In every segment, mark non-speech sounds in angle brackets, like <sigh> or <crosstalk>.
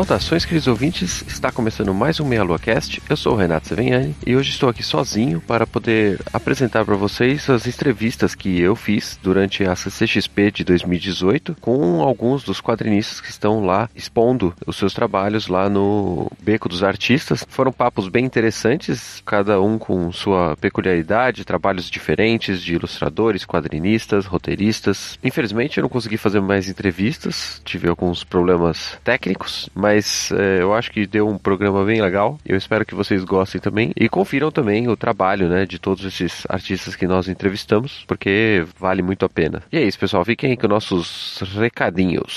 Saudações, queridos ouvintes. Está começando mais um Meia Lua Cast. Eu sou o Renato Seveniani e hoje estou aqui sozinho para poder apresentar para vocês as entrevistas que eu fiz durante a CCXP de 2018 com alguns dos quadrinistas que estão lá expondo os seus trabalhos lá no Beco dos Artistas. Foram papos bem interessantes, cada um com sua peculiaridade, trabalhos diferentes de ilustradores, quadrinistas, roteiristas. Infelizmente eu não consegui fazer mais entrevistas, tive alguns problemas técnicos mas é, eu acho que deu um programa bem legal. Eu espero que vocês gostem também e confiram também o trabalho, né, de todos esses artistas que nós entrevistamos, porque vale muito a pena. E é isso, pessoal. Fiquem com nossos recadinhos.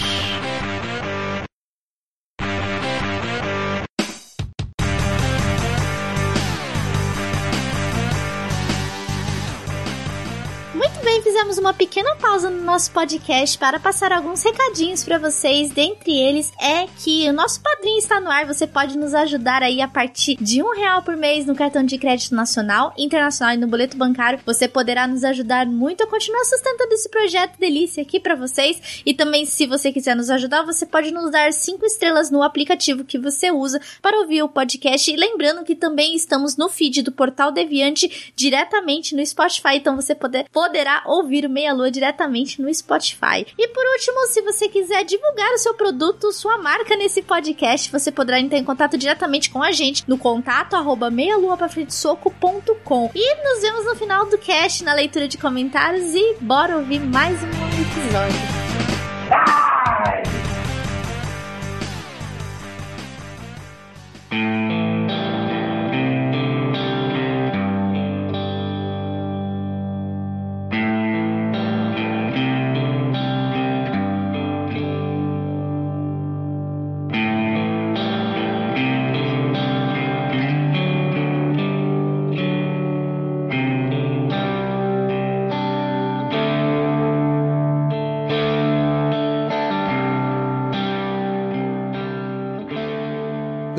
Uma pequena pausa no nosso podcast para passar alguns recadinhos para vocês. Dentre eles é que o nosso padrinho está no ar. Você pode nos ajudar aí a partir de um real por mês no cartão de crédito nacional, internacional e no boleto bancário. Você poderá nos ajudar muito a continuar sustentando esse projeto delícia aqui para vocês. E também, se você quiser nos ajudar, você pode nos dar cinco estrelas no aplicativo que você usa para ouvir o podcast. E lembrando que também estamos no feed do Portal Deviante diretamente no Spotify, então você poder, poderá ouvir o Meia Lua diretamente no Spotify. E por último, se você quiser divulgar o seu produto, sua marca nesse podcast, você poderá entrar em contato diretamente com a gente no contato arroba meialuapafrentesoco.com. E nos vemos no final do cast, na leitura de comentários e bora ouvir mais um episódio.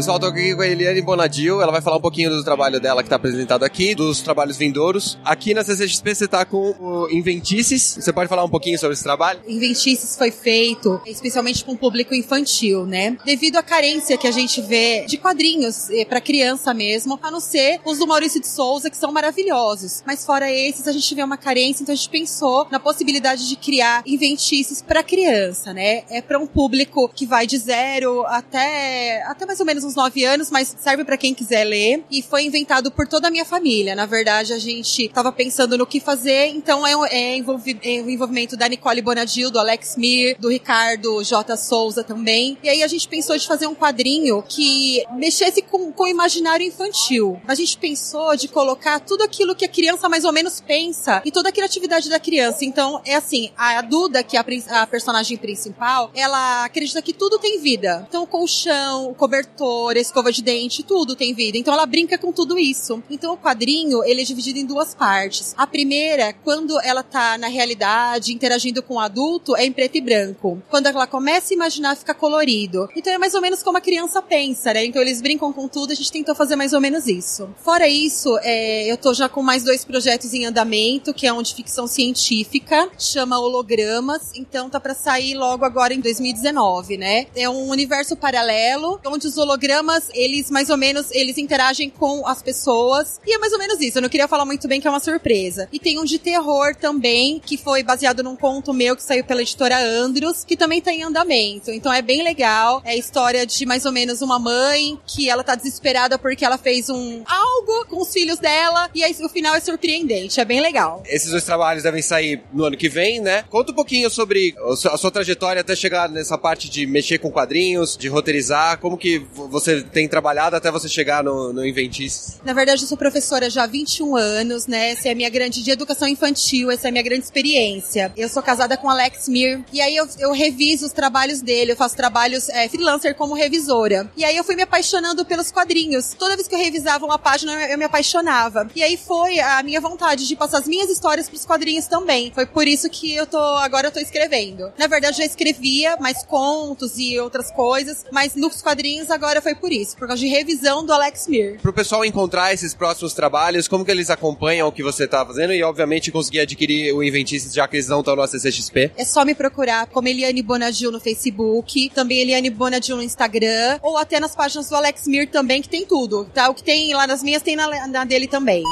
Pessoal, tô aqui com a Eliane Bonadil, ela vai falar um pouquinho do trabalho dela que tá apresentado aqui, dos trabalhos vindouros. Aqui na CCXP você tá com o Inventices, você pode falar um pouquinho sobre esse trabalho? Inventices foi feito especialmente com o público infantil, né? Devido à carência que a gente vê de quadrinhos eh, para criança mesmo, a não ser os do Maurício de Souza, que são maravilhosos. Mas fora esses, a gente vê uma carência, então a gente pensou na possibilidade de criar inventices para criança, né? É para um público que vai de zero até, até mais ou menos uns uns 9 anos, mas serve para quem quiser ler. E foi inventado por toda a minha família. Na verdade, a gente tava pensando no que fazer, então é, é, envolvi é o envolvimento da Nicole Bonadil, do Alex Mir, do Ricardo J. Souza também. E aí a gente pensou de fazer um quadrinho que mexesse com, com o imaginário infantil. A gente pensou de colocar tudo aquilo que a criança mais ou menos pensa e toda a criatividade da criança. Então, é assim, a Duda, que é a, a personagem principal, ela acredita que tudo tem vida. Então, o colchão, o cobertor, escova de dente, tudo tem vida. Então ela brinca com tudo isso. Então o quadrinho, ele é dividido em duas partes. A primeira, quando ela tá na realidade, interagindo com o adulto, é em preto e branco. Quando ela começa a imaginar, fica colorido. Então é mais ou menos como a criança pensa, né? Então eles brincam com tudo, a gente tentou fazer mais ou menos isso. Fora isso, é, eu tô já com mais dois projetos em andamento, que é um de ficção científica, chama Hologramas, então tá para sair logo agora em 2019, né? É um universo paralelo, onde os hologramas programas, eles mais ou menos, eles interagem com as pessoas. E é mais ou menos isso. Eu não queria falar muito bem que é uma surpresa. E tem um de terror também, que foi baseado num conto meu que saiu pela editora Andros, que também tá em andamento. Então é bem legal. É a história de mais ou menos uma mãe que ela tá desesperada porque ela fez um algo com os filhos dela e aí o final é surpreendente. É bem legal. Esses dois trabalhos devem sair no ano que vem, né? Conta um pouquinho sobre a sua trajetória até chegar nessa parte de mexer com quadrinhos, de roteirizar, como que você tem trabalhado até você chegar no, no? Na verdade, eu sou professora já há 21 anos, né? Essa é a minha grande de educação infantil, essa é a minha grande experiência. Eu sou casada com Alex Mir, e aí eu, eu reviso os trabalhos dele, eu faço trabalhos é, freelancer como revisora. E aí eu fui me apaixonando pelos quadrinhos. Toda vez que eu revisava uma página, eu, eu me apaixonava. E aí foi a minha vontade de passar as minhas histórias pros quadrinhos também. Foi por isso que eu tô, agora eu tô escrevendo. Na verdade, eu já escrevia mais contos e outras coisas, mas nos quadrinhos agora foi por isso, por causa de revisão do Alex Mir. Pro pessoal encontrar esses próximos trabalhos, como que eles acompanham o que você tá fazendo e, obviamente, conseguir adquirir o Inventices, já que eles não estão no CCXP? É só me procurar como Eliane Bonadil no Facebook, também Eliane Bonadil no Instagram, ou até nas páginas do Alex Mir também, que tem tudo, tá? O que tem lá nas minhas tem na, na dele também.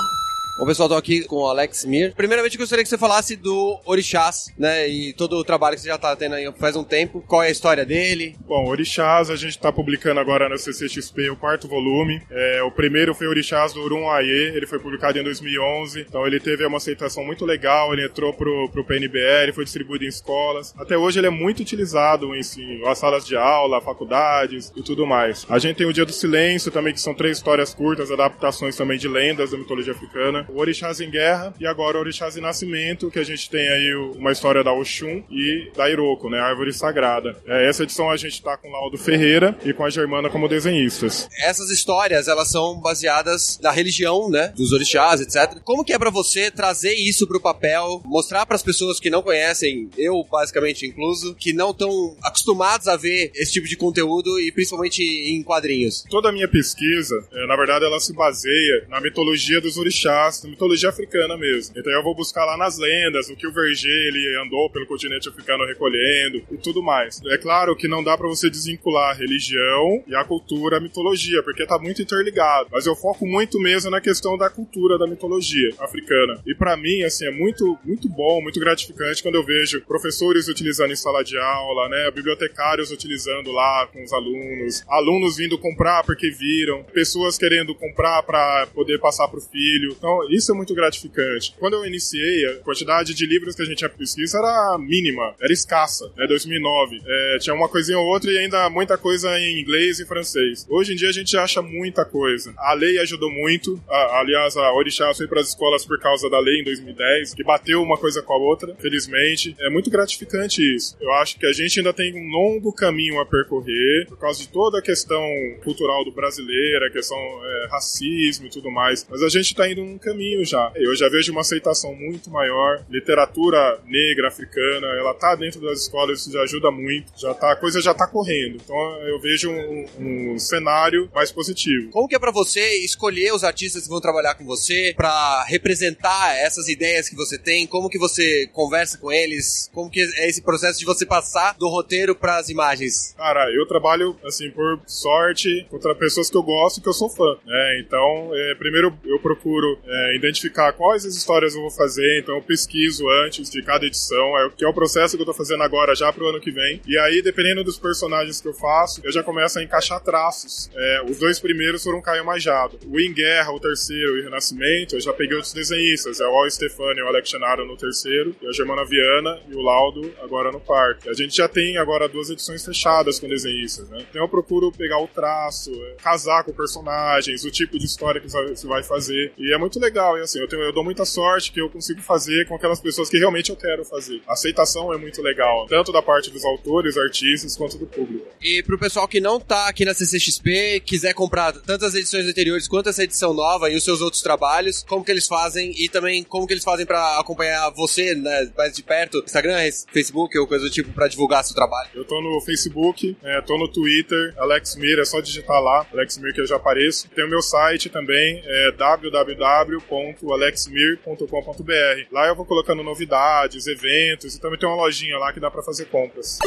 Bom, pessoal, tô aqui com o Alex Mir. Primeiramente, gostaria que você falasse do Orixás, né? E todo o trabalho que você já tá tendo aí faz um tempo. Qual é a história dele? Bom, Orixás, a gente tá publicando agora no CCXP o quarto volume. É, o primeiro foi Orixás do Urum Aie, ele foi publicado em 2011. Então, ele teve uma aceitação muito legal, ele entrou pro, pro PNBR, foi distribuído em escolas. Até hoje, ele é muito utilizado em ensino, as salas de aula, faculdades e tudo mais. A gente tem o Dia do Silêncio também, que são três histórias curtas, adaptações também de lendas da mitologia africana o Orixás em Guerra e agora o Orixás em Nascimento, que a gente tem aí uma história da Oxum e da Iroko, né, a árvore sagrada. É, essa edição a gente tá com o Laudo Ferreira e com a Germana como desenhistas. Essas histórias, elas são baseadas na religião, né, dos orixás, etc. Como que é para você trazer isso pro papel, mostrar para as pessoas que não conhecem, eu basicamente incluso, que não estão acostumados a ver esse tipo de conteúdo e principalmente em quadrinhos? Toda a minha pesquisa, é, na verdade, ela se baseia na mitologia dos orixás da mitologia africana mesmo. Então eu vou buscar lá nas lendas o que o Verger ele andou pelo continente africano recolhendo e tudo mais. É claro que não dá para você desvincular a religião e a cultura, a mitologia, porque tá muito interligado. Mas eu foco muito mesmo na questão da cultura da mitologia africana. E para mim, assim, é muito, muito bom, muito gratificante quando eu vejo professores utilizando em sala de aula, né, bibliotecários utilizando lá com os alunos, alunos vindo comprar porque viram, pessoas querendo comprar para poder passar pro filho. Então, isso é muito gratificante. Quando eu iniciei, a quantidade de livros que a gente tinha pesquisa era mínima, era escassa, né? 2009. É, tinha uma coisinha ou outra e ainda muita coisa em inglês e francês. Hoje em dia a gente acha muita coisa. A lei ajudou muito. A, aliás, a Orixá foi para as escolas por causa da lei em 2010, que bateu uma coisa com a outra, felizmente. É muito gratificante isso. Eu acho que a gente ainda tem um longo caminho a percorrer por causa de toda a questão cultural do brasileiro, a questão é, racismo e tudo mais. Mas a gente está indo um caminho caminho já. Eu já vejo uma aceitação muito maior. Literatura negra, africana, ela tá dentro das escolas, isso já ajuda muito. Já tá, a coisa já tá correndo. Então eu vejo um, um cenário mais positivo. Como que é para você escolher os artistas que vão trabalhar com você para representar essas ideias que você tem? Como que você conversa com eles? Como que é esse processo de você passar do roteiro para as imagens? Cara, eu trabalho assim por sorte contra pessoas que eu gosto e que eu sou fã. Né? Então, é, primeiro eu procuro é, é, identificar quais as histórias eu vou fazer, então eu pesquiso antes de cada edição, é, que é o processo que eu tô fazendo agora já pro ano que vem. E aí, dependendo dos personagens que eu faço, eu já começo a encaixar traços. É, os dois primeiros foram Caio Majado. O Em Guerra, o terceiro, e Renascimento, eu já peguei outros desenhistas. É o Al Stefani e o Alex Chenaro no terceiro, e a Germana Viana e o Laudo agora no quarto. A gente já tem agora duas edições fechadas com desenhistas, né? Então eu procuro pegar o traço, é, casar com personagens, o tipo de história que você vai fazer. E é muito legal legal. E assim, eu, tenho, eu dou muita sorte que eu consigo fazer com aquelas pessoas que realmente eu quero fazer. A aceitação é muito legal, tanto da parte dos autores, artistas, quanto do público. E pro pessoal que não tá aqui na CCXP, quiser comprar tanto as edições anteriores quanto essa edição nova e os seus outros trabalhos, como que eles fazem e também como que eles fazem para acompanhar você, né, mais de perto, Instagram, Facebook ou coisa do tipo para divulgar seu trabalho? Eu tô no Facebook, é, tô no Twitter, Alex Mir, é só digitar lá, Alex Mir que eu já apareço. Tem o meu site também, é www www.alexmir.com.br. Lá eu vou colocando novidades, eventos e também tem uma lojinha lá que dá para fazer compras.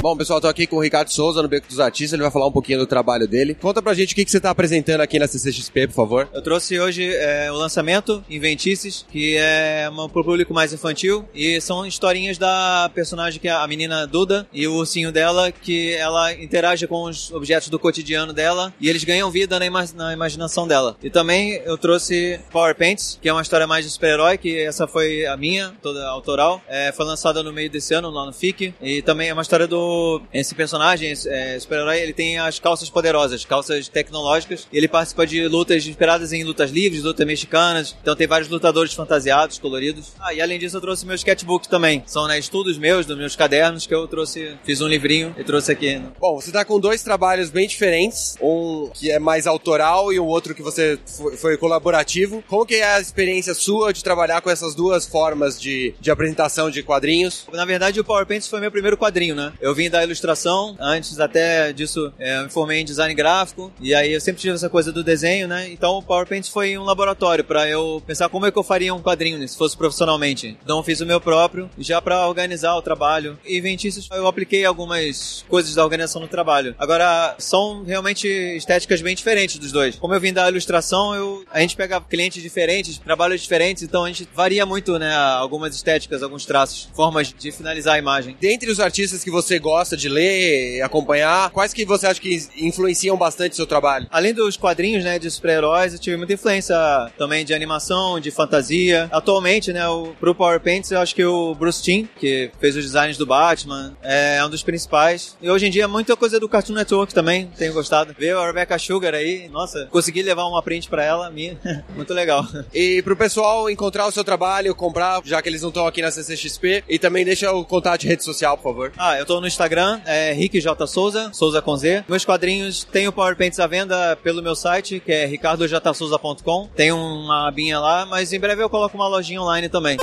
Bom, pessoal, tô aqui com o Ricardo Souza no Beco dos Artistas, ele vai falar um pouquinho do trabalho dele. Conta pra gente o que, que você tá apresentando aqui na CCXP, por favor. Eu trouxe hoje é, o lançamento Inventices, que é uma, pro público mais infantil, e são historinhas da personagem que é a menina Duda e o ursinho dela, que ela interage com os objetos do cotidiano dela e eles ganham vida na, ima na imaginação dela. E também eu trouxe Power Paints, que é uma história mais de super-herói, que essa foi a minha, toda autoral. É, foi lançada no meio desse ano, lá no FIC, e também é uma história do. Esse personagem, esse, é, super-herói, ele tem as calças poderosas, calças tecnológicas. Ele participa de lutas inspiradas em lutas livres, lutas mexicanas. Então tem vários lutadores fantasiados, coloridos. Ah, e além disso, eu trouxe meu sketchbook também. São né, estudos meus, dos meus cadernos, que eu trouxe. Fiz um livrinho e trouxe aqui. Né? Bom, você tá com dois trabalhos bem diferentes. Um que é mais autoral e o outro que você foi colaborativo. Como que é a experiência sua de trabalhar com essas duas formas de, de apresentação de quadrinhos? Na verdade, o PowerPoint foi meu primeiro quadrinho, né? Eu vim da ilustração, antes até disso é, eu me formei em design gráfico, e aí eu sempre tive essa coisa do desenho, né? Então o PowerPoint foi um laboratório para eu pensar como é que eu faria um quadrinho né, se fosse profissionalmente. Então eu fiz o meu próprio, já para organizar o trabalho. E Ventícios eu apliquei algumas coisas da organização no trabalho. Agora, são realmente estéticas bem diferentes dos dois. Como eu vim da ilustração, eu, a gente pega clientes diferentes, trabalhos diferentes, então a gente varia muito, né? Algumas estéticas, alguns traços, formas de finalizar a imagem. Dentre os artistas que você gosta de ler acompanhar, quais que você acha que influenciam bastante o seu trabalho? Além dos quadrinhos, né, de super-heróis, eu tive muita influência também de animação, de fantasia. Atualmente, né, o, pro Power Paints, eu acho que o Bruce Timm, que fez os designs do Batman, é um dos principais. E hoje em dia, muita coisa do Cartoon Network também, tenho gostado. Ver a Rebecca Sugar aí, nossa, consegui levar uma print pra ela, minha, <laughs> muito legal. <laughs> E pro pessoal encontrar o seu trabalho, comprar, já que eles não estão aqui na CCXP, e também deixa o contato de rede social, por favor. Ah, eu tô no Instagram, é Rick J. Souza, Souza com Z. Meus quadrinhos tem o PowerPaints à venda pelo meu site, que é ricardojsouza.com. Tem uma abinha lá, mas em breve eu coloco uma lojinha online também.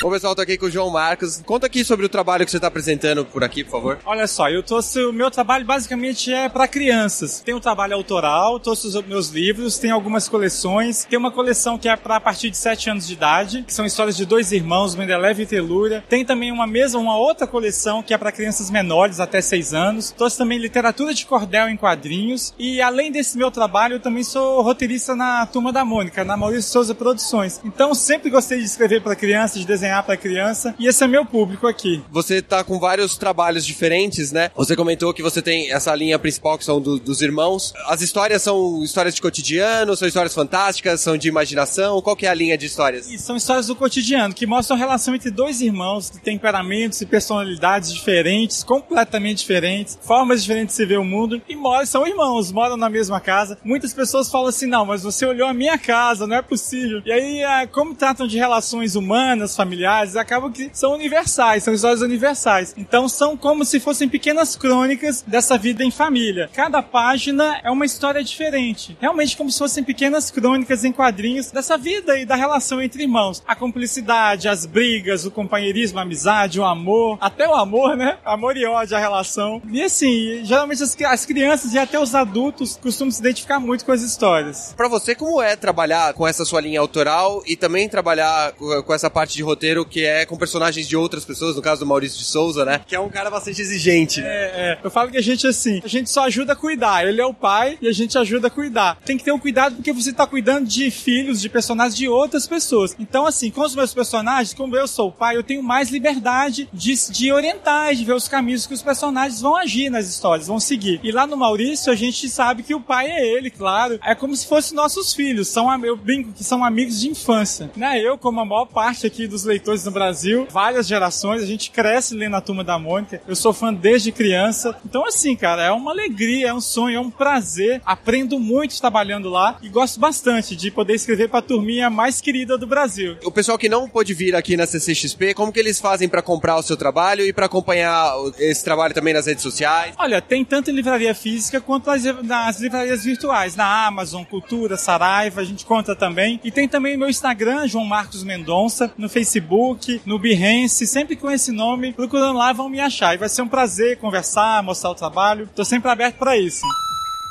Bom, pessoal, tô aqui com o João Marcos. Conta aqui sobre o trabalho que você está apresentando por aqui, por favor. Olha só, eu trouxe o meu trabalho basicamente é para crianças. Tem um trabalho autoral, trouxe os meus livros, tem algumas coleções. Tem uma coleção que é para a partir de 7 anos de idade, que são histórias de dois irmãos, Mendeleve e Telúria. Tem também uma mesma, uma outra coleção que é para crianças menores, até 6 anos. Trouxe também literatura de cordel em quadrinhos. E além desse meu trabalho, eu também sou roteirista na Turma da Mônica, na Maurício Souza Produções. Então, sempre gostei de escrever para crianças, de desenhar para criança, e esse é meu público aqui. Você tá com vários trabalhos diferentes, né? Você comentou que você tem essa linha principal que são do, dos irmãos. As histórias são histórias de cotidiano, são histórias fantásticas, são de imaginação. Qual que é a linha de histórias? E são histórias do cotidiano que mostram a relação entre dois irmãos que temperamentos e personalidades diferentes, completamente diferentes, formas diferentes de se ver o mundo e moram, são irmãos, moram na mesma casa. Muitas pessoas falam assim: "Não, mas você olhou a minha casa, não é possível". E aí, ah, como tratam de relações humanas, familiares familiares acabam que são universais, são histórias universais. Então são como se fossem pequenas crônicas dessa vida em família. Cada página é uma história diferente. Realmente como se fossem pequenas crônicas em quadrinhos dessa vida e da relação entre irmãos. A cumplicidade, as brigas, o companheirismo, a amizade, o amor, até o amor, né? Amor e ódio, a relação. E assim, geralmente as, as crianças e até os adultos costumam se identificar muito com as histórias. Para você, como é trabalhar com essa sua linha autoral e também trabalhar com essa parte de roteiro roteiro que é com personagens de outras pessoas, no caso do Maurício de Souza, né? Que é um cara bastante exigente. É, é. Eu falo que a gente, assim, a gente só ajuda a cuidar. Ele é o pai e a gente ajuda a cuidar. Tem que ter um cuidado porque você tá cuidando de filhos, de personagens de outras pessoas. Então, assim, com os meus personagens, como eu sou o pai, eu tenho mais liberdade de, de orientar, de ver os caminhos que os personagens vão agir nas histórias, vão seguir. E lá no Maurício, a gente sabe que o pai é ele, claro. É como se fossem nossos filhos. São, eu brinco que são amigos de infância. Né? Eu, como a maior parte aqui dos leitores leitores no Brasil, várias gerações, a gente cresce lendo a Turma da Mônica. Eu sou fã desde criança. Então, assim, cara, é uma alegria, é um sonho, é um prazer. Aprendo muito trabalhando lá e gosto bastante de poder escrever pra turminha mais querida do Brasil. O pessoal que não pôde vir aqui na CCXP, como que eles fazem para comprar o seu trabalho e para acompanhar esse trabalho também nas redes sociais? Olha, tem tanto em livraria física quanto nas livrarias virtuais, na Amazon, Cultura, Saraiva, a gente conta também. E tem também meu Instagram, João Marcos Mendonça, no Facebook Facebook, no Behance, sempre com esse nome, procurando lá vão me achar. E vai ser um prazer conversar, mostrar o trabalho. Tô sempre aberto para isso.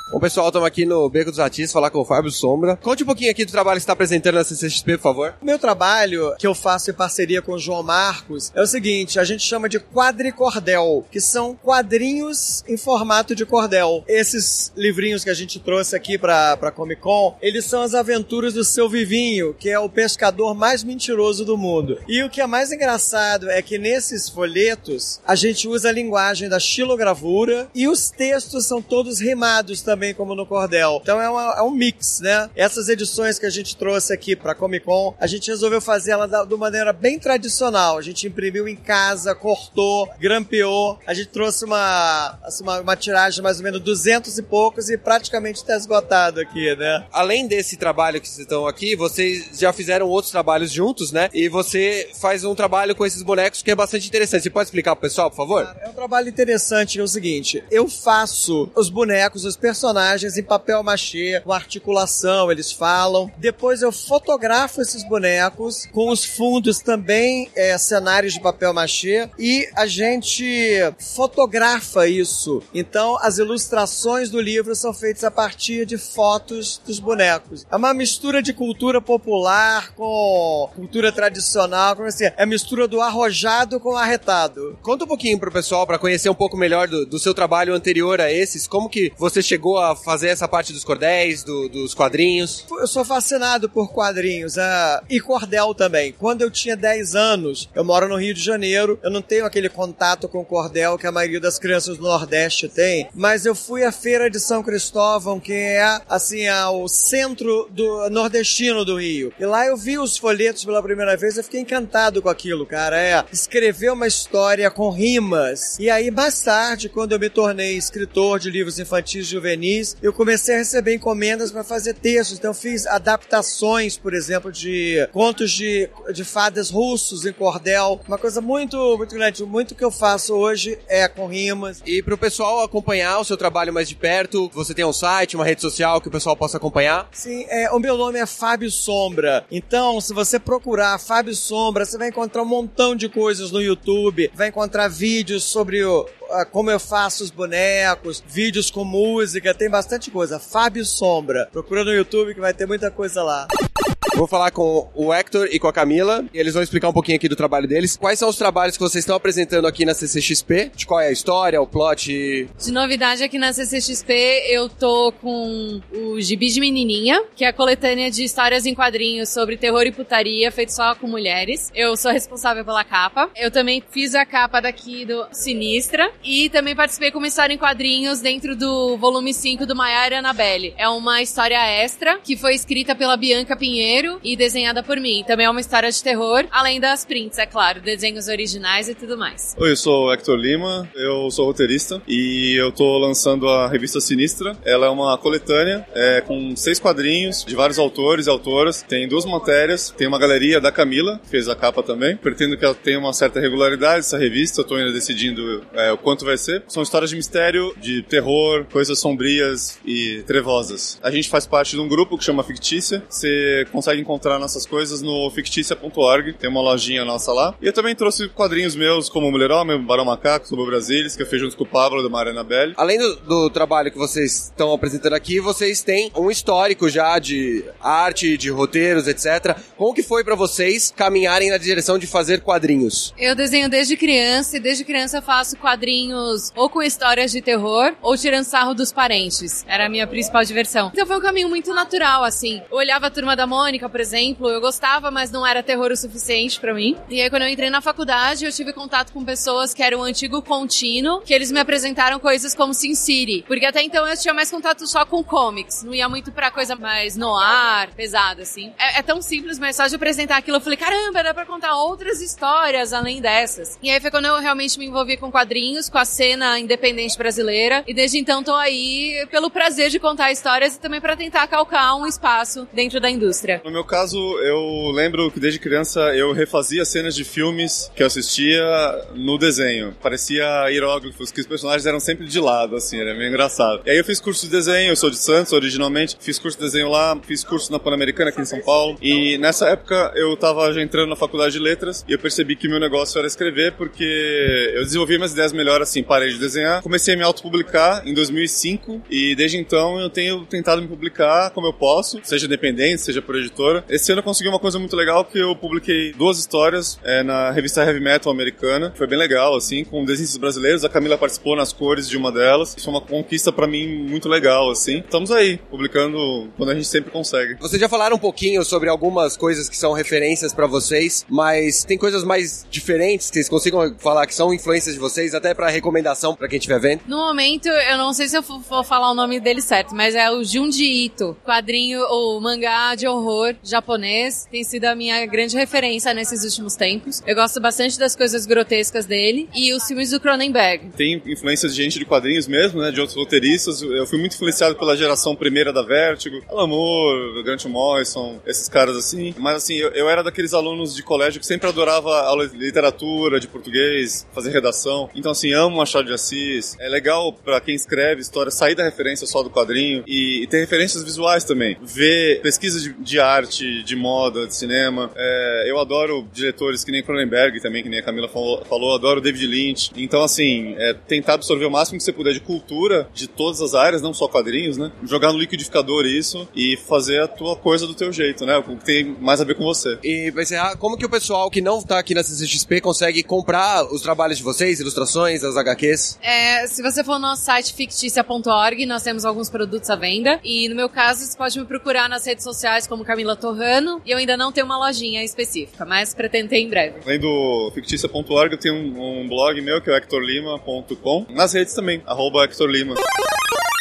Bom, pessoal, estamos aqui no Beco dos Artistas, falar com o Fábio Sombra. Conte um pouquinho aqui do trabalho que você está apresentando na CCXP, por favor. Meu trabalho, que eu faço em parceria com o João Marcos, é o seguinte, a gente chama de quadricordel, que são quadrinhos em formato de cordel. Esses livrinhos que a gente trouxe aqui pra Comic Con, eles são as aventuras do seu Vivinho, que é o pescador mais mentiroso do mundo. E o que é mais engraçado é que nesses folhetos, a gente usa a linguagem da xilogravura e os textos são todos rimados também também como no cordel. Então é, uma, é um mix, né? Essas edições que a gente trouxe aqui pra Comic Con, a gente resolveu fazer ela da, de maneira bem tradicional. A gente imprimiu em casa, cortou, grampeou. A gente trouxe uma, assim, uma, uma tiragem mais ou menos 200 e poucos e praticamente está esgotado aqui, né? Além desse trabalho que vocês estão aqui, vocês já fizeram outros trabalhos juntos, né? E você faz um trabalho com esses bonecos que é bastante interessante. Você pode explicar pro pessoal, por favor? É um trabalho interessante, é o seguinte: eu faço os bonecos, os personagens em papel machê, com articulação, eles falam. Depois eu fotografo esses bonecos com os fundos também é, cenários de papel machê e a gente fotografa isso. Então as ilustrações do livro são feitas a partir de fotos dos bonecos. É uma mistura de cultura popular com cultura tradicional, como assim, é a mistura do arrojado com o arretado. Conta um pouquinho pro pessoal para conhecer um pouco melhor do, do, seu trabalho anterior a esses. Como que você chegou a fazer essa parte dos cordéis, do, dos quadrinhos? Eu sou fascinado por quadrinhos uh, e cordel também. Quando eu tinha 10 anos, eu moro no Rio de Janeiro, eu não tenho aquele contato com cordel que a maioria das crianças do Nordeste tem, mas eu fui à Feira de São Cristóvão, que é assim, é o centro do nordestino do Rio. E lá eu vi os folhetos pela primeira vez, eu fiquei encantado com aquilo, cara. É escrever uma história com rimas. E aí, mais tarde, quando eu me tornei escritor de livros infantis e juvenis, eu comecei a receber encomendas para fazer textos. Então, fiz adaptações, por exemplo, de contos de, de fadas russos em cordel. Uma coisa muito, muito grande. Muito que eu faço hoje é com rimas. E para o pessoal acompanhar o seu trabalho mais de perto, você tem um site, uma rede social que o pessoal possa acompanhar? Sim, é, o meu nome é Fábio Sombra. Então, se você procurar Fábio Sombra, você vai encontrar um montão de coisas no YouTube, vai encontrar vídeos sobre o, como eu faço os bonecos, vídeos com música, tem bastante coisa. Fábio Sombra. Procura no YouTube que vai ter muita coisa lá. Vou falar com o Hector e com a Camila, e eles vão explicar um pouquinho aqui do trabalho deles. Quais são os trabalhos que vocês estão apresentando aqui na CCXP? De qual é a história, o plot? De novidade aqui na CCXP, eu tô com o Gibi de Menininha, que é a coletânea de histórias em quadrinhos sobre terror e putaria, feito só com mulheres. Eu sou responsável pela capa. Eu também fiz a capa daqui do Sinistra, e também participei como história em quadrinhos dentro do volume 5 do Maiara Annabelle. É uma história extra que foi escrita pela Bianca Pinheiro e desenhada por mim. Também é uma história de terror, além das prints, é claro, desenhos originais e tudo mais. Oi, eu sou o Hector Lima, eu sou roteirista e eu tô lançando a revista Sinistra. Ela é uma coletânea é, com seis quadrinhos de vários autores e autoras. Tem duas matérias, tem uma galeria da Camila, que fez a capa também. Pretendo que ela tenha uma certa regularidade, essa revista. Eu tô ainda decidindo é, o quanto vai ser. São histórias de mistério, de terror, coisas sombrias e trevosas. A gente faz parte de um grupo que chama Fictícia. Você consegue encontrar nossas coisas no fictícia.org. Tem uma lojinha nossa lá. E eu também trouxe quadrinhos meus, como Mulher Homem, Barão Macaco, Sobre Brasilis, que eu fiz junto com o Pablo, da Mariana Belli. Além do, do trabalho que vocês estão apresentando aqui, vocês têm um histórico já de arte, de roteiros, etc. Como que foi para vocês caminharem na direção de fazer quadrinhos? Eu desenho desde criança e desde criança faço quadrinhos ou com histórias de terror ou tirando sarro dos parentes. Era a minha principal diversão. Então foi um caminho muito natural, assim. Eu olhava a Turma da Mônica, por exemplo, eu gostava, mas não era terror o suficiente para mim. E aí quando eu entrei na faculdade, eu tive contato com pessoas que eram o antigo contínuo, que eles me apresentaram coisas como Sin City. Porque até então eu tinha mais contato só com comics, não ia muito pra coisa mais noir, pesada, assim. É, é tão simples, mas só de apresentar aquilo eu falei, caramba, dá pra contar outras histórias além dessas. E aí foi quando eu realmente me envolvi com quadrinhos, com a cena independente brasileira. E desde então tô aí pelo prazer de contar histórias e também para tentar calcar um espaço dentro da indústria. No meu caso, eu lembro que desde criança eu refazia cenas de filmes que eu assistia no desenho. Parecia hieróglifos, que os personagens eram sempre de lado, assim, era meio engraçado. E aí eu fiz curso de desenho, eu sou de Santos originalmente, fiz curso de desenho lá, fiz curso na Pan-Americana aqui em São Paulo. E nessa época eu tava já entrando na faculdade de letras e eu percebi que meu negócio era escrever porque eu desenvolvi minhas ideias melhor assim, parei de desenhar, comecei a me autopublicar em 2005 e desde então eu tenho tentado me publicar como eu posso, seja independente, seja por editor editora. Esse ano eu consegui uma coisa muito legal que eu publiquei duas histórias é, na revista Heavy Metal americana. Foi bem legal, assim, com desenhos brasileiros. A Camila participou nas cores de uma delas. Isso foi uma conquista para mim muito legal, assim. Estamos aí, publicando quando a gente sempre consegue. Vocês já falaram um pouquinho sobre algumas coisas que são referências para vocês, mas tem coisas mais diferentes que vocês consigam falar que são influências de vocês, até para recomendação para quem estiver vendo? No momento, eu não sei se eu vou falar o nome dele certo, mas é o Junji Ito, quadrinho ou mangá de horror japonês. Tem sido a minha grande referência nesses últimos tempos. Eu gosto bastante das coisas grotescas dele e os filmes do Cronenberg. Tem influências de gente de quadrinhos mesmo, né? De outros roteiristas. Eu fui muito influenciado pela geração primeira da Vertigo, Alan Moore, Grant Morrison, esses caras assim. Mas assim, eu, eu era daqueles alunos de colégio que sempre adorava aula de literatura, de português, fazer redação. Então assim, amo Machado de Assis. É legal para quem escreve história sair da referência só do quadrinho e, e ter referências visuais também. Ver pesquisa de, de arte, de moda, de cinema. É, eu adoro diretores que nem Cronenberg também, que nem a Camila falou, falou adoro David Lynch. Então assim, é, tentar absorver o máximo que você puder de cultura de todas as áreas, não só quadrinhos, né? Jogar no liquidificador isso e fazer a tua coisa do teu jeito, né? O que tem mais a ver com você. E vai encerrar, como que o pessoal que não tá aqui na CCXP consegue comprar os trabalhos de vocês, ilustrações, as HQs? É, se você for no nosso site ficticia.org, nós temos alguns produtos à venda. E no meu caso, você pode me procurar nas redes sociais como Camila Torrano. E eu ainda não tenho uma lojinha específica, mas pretendo ter em breve. Além do ficticia.org, eu tenho um, um blog meu que é o hectorlima.com. Nas redes também, arroba hectorlima.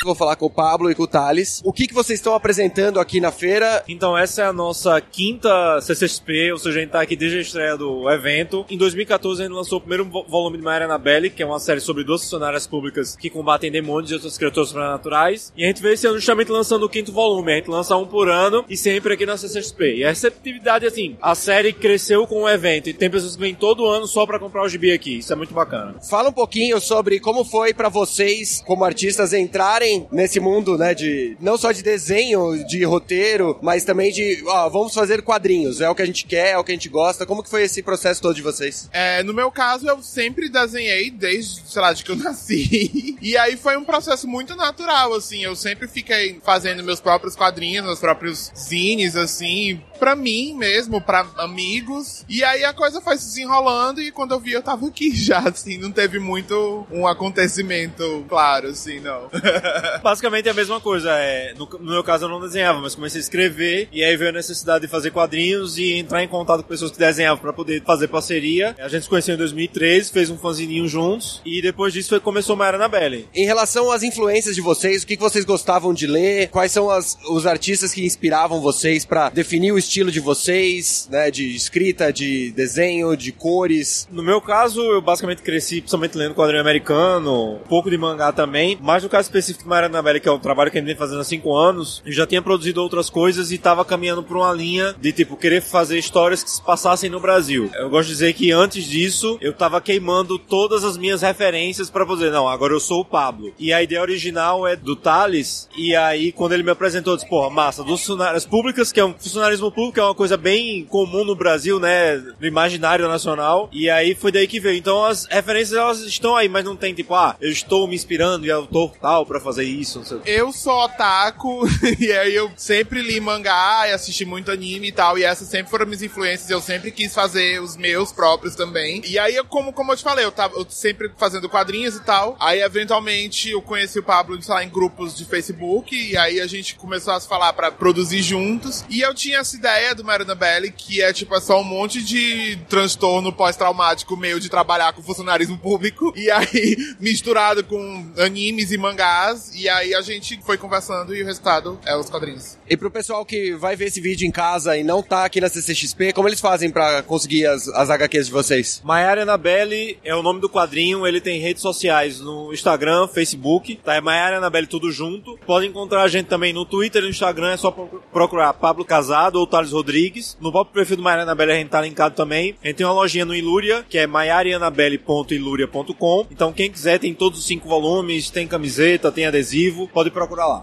Vou falar com o Pablo e com o Thales. O que, que vocês estão apresentando aqui na feira? Então, essa é a nossa quinta CCXP, ou seja, a gente tá aqui desde a estreia do evento. Em 2014, a gente lançou o primeiro volume de Maria Annabelle, que é uma série sobre duas funcionárias públicas que combatem demônios e outras criaturas sobrenaturais. E a gente veio esse ano justamente lançando o quinto volume. A gente lança um por ano e sempre aqui na CCXP. E a receptividade, assim, a série cresceu com o evento e tem pessoas que vêm todo ano só para comprar o gibi aqui. Isso é muito bacana. Fala um pouquinho sobre como foi para vocês, como artistas, entrarem nesse mundo, né, de não só de desenho, de roteiro, mas também de, ó, vamos fazer quadrinhos, é o que a gente quer, é o que a gente gosta. Como que foi esse processo todo de vocês? É, no meu caso, eu sempre desenhei desde, sei lá, de que eu <laughs> nasci. e aí foi um processo muito natural, assim, eu sempre fiquei fazendo meus próprios quadrinhos, meus próprios zines, assim, pra mim mesmo, pra amigos. E aí a coisa foi se desenrolando e quando eu vi eu tava aqui <laughs> já, assim, não teve muito um acontecimento claro, assim, não. <laughs> <laughs> Basicamente é a mesma coisa. É, no, no, meu caso eu não desenhava, mas comecei a escrever e aí veio a necessidade de fazer quadrinhos e entrar em contato com pessoas que desenhavam para poder fazer parceria. A gente se conheceu em 2013, fez um fanzininho juntos e depois disso foi, começou Mayara Annabelle. Em relação às influências de vocês, o que, que vocês gostavam de ler? Quais são as, os artistas que inspiravam vocês para definir o estilo de vocês, né? De escrita, de desenho, de cores? No meu caso, eu basicamente cresci principalmente lendo quadrinho americano, um pouco de mangá também, mas no caso específico de Mayara Annabelle, que é um trabalho que a gente vem fazendo há cinco anos, eu já tinha produzido outras coisas e estava caminhando por uma linha de tipo querer fazer histórias que se passassem no Brasil. Eu gosto de dizer que antes disso eu estava queimando todas as minhas referências para fazer, não, agora eu sou o Pablo. E a ideia original é do Thales, e aí quando ele me apresentou, eu disse, porra, massa, dos funcionários públicas, que é um funcionarismo público, é uma coisa bem comum no Brasil, né, no imaginário nacional, e aí foi daí que veio. Então as referências elas estão aí, mas não tem tipo, ah, eu estou me inspirando e autor tal para fazer isso, não sei o quê. Eu sou otaku, <laughs> e aí eu sempre li mangá e assisti muito anime e tal, e essas sempre foram minhas influências, eu sempre quis fazer os meus próprios também. E aí, eu, como, como eu te falei, eu tava eu sempre fazendo quadrinhos e tal, aí eventualmente eu conheci o Pablo, sei lá, em grupos de Facebook, e aí a gente começou a se falar pra produzir juntos, e eu tinha essa ideia do Marina Belli, que é tipo, é só um monte de transtorno pós-traumático meio de trabalhar com funcionarismo público, e aí <laughs> misturado com animes e mangás, e aí a gente foi conversando e o resultado é os quadrinhos. E pro pessoal que vai ver esse vídeo em casa e não tá aqui na CCXP, como eles fazem pra conseguir as, as HQs de vocês? Maiara Annabelle é o nome do quadrinho, ele tem redes sociais no Instagram, Facebook, tá? É Maiara Annabelle tudo junto. Pode encontrar a gente também no Twitter e no Instagram, é só procurar Pablo Casado ou Thales Rodrigues. No próprio perfil do Maiara Annabelle a gente tá linkado também. A gente tem uma lojinha no Ilúria, que é maiarianabelle.iluria.com. Então quem quiser tem todos os cinco volumes, tem camiseta, tem adesivo, pode procurar lá.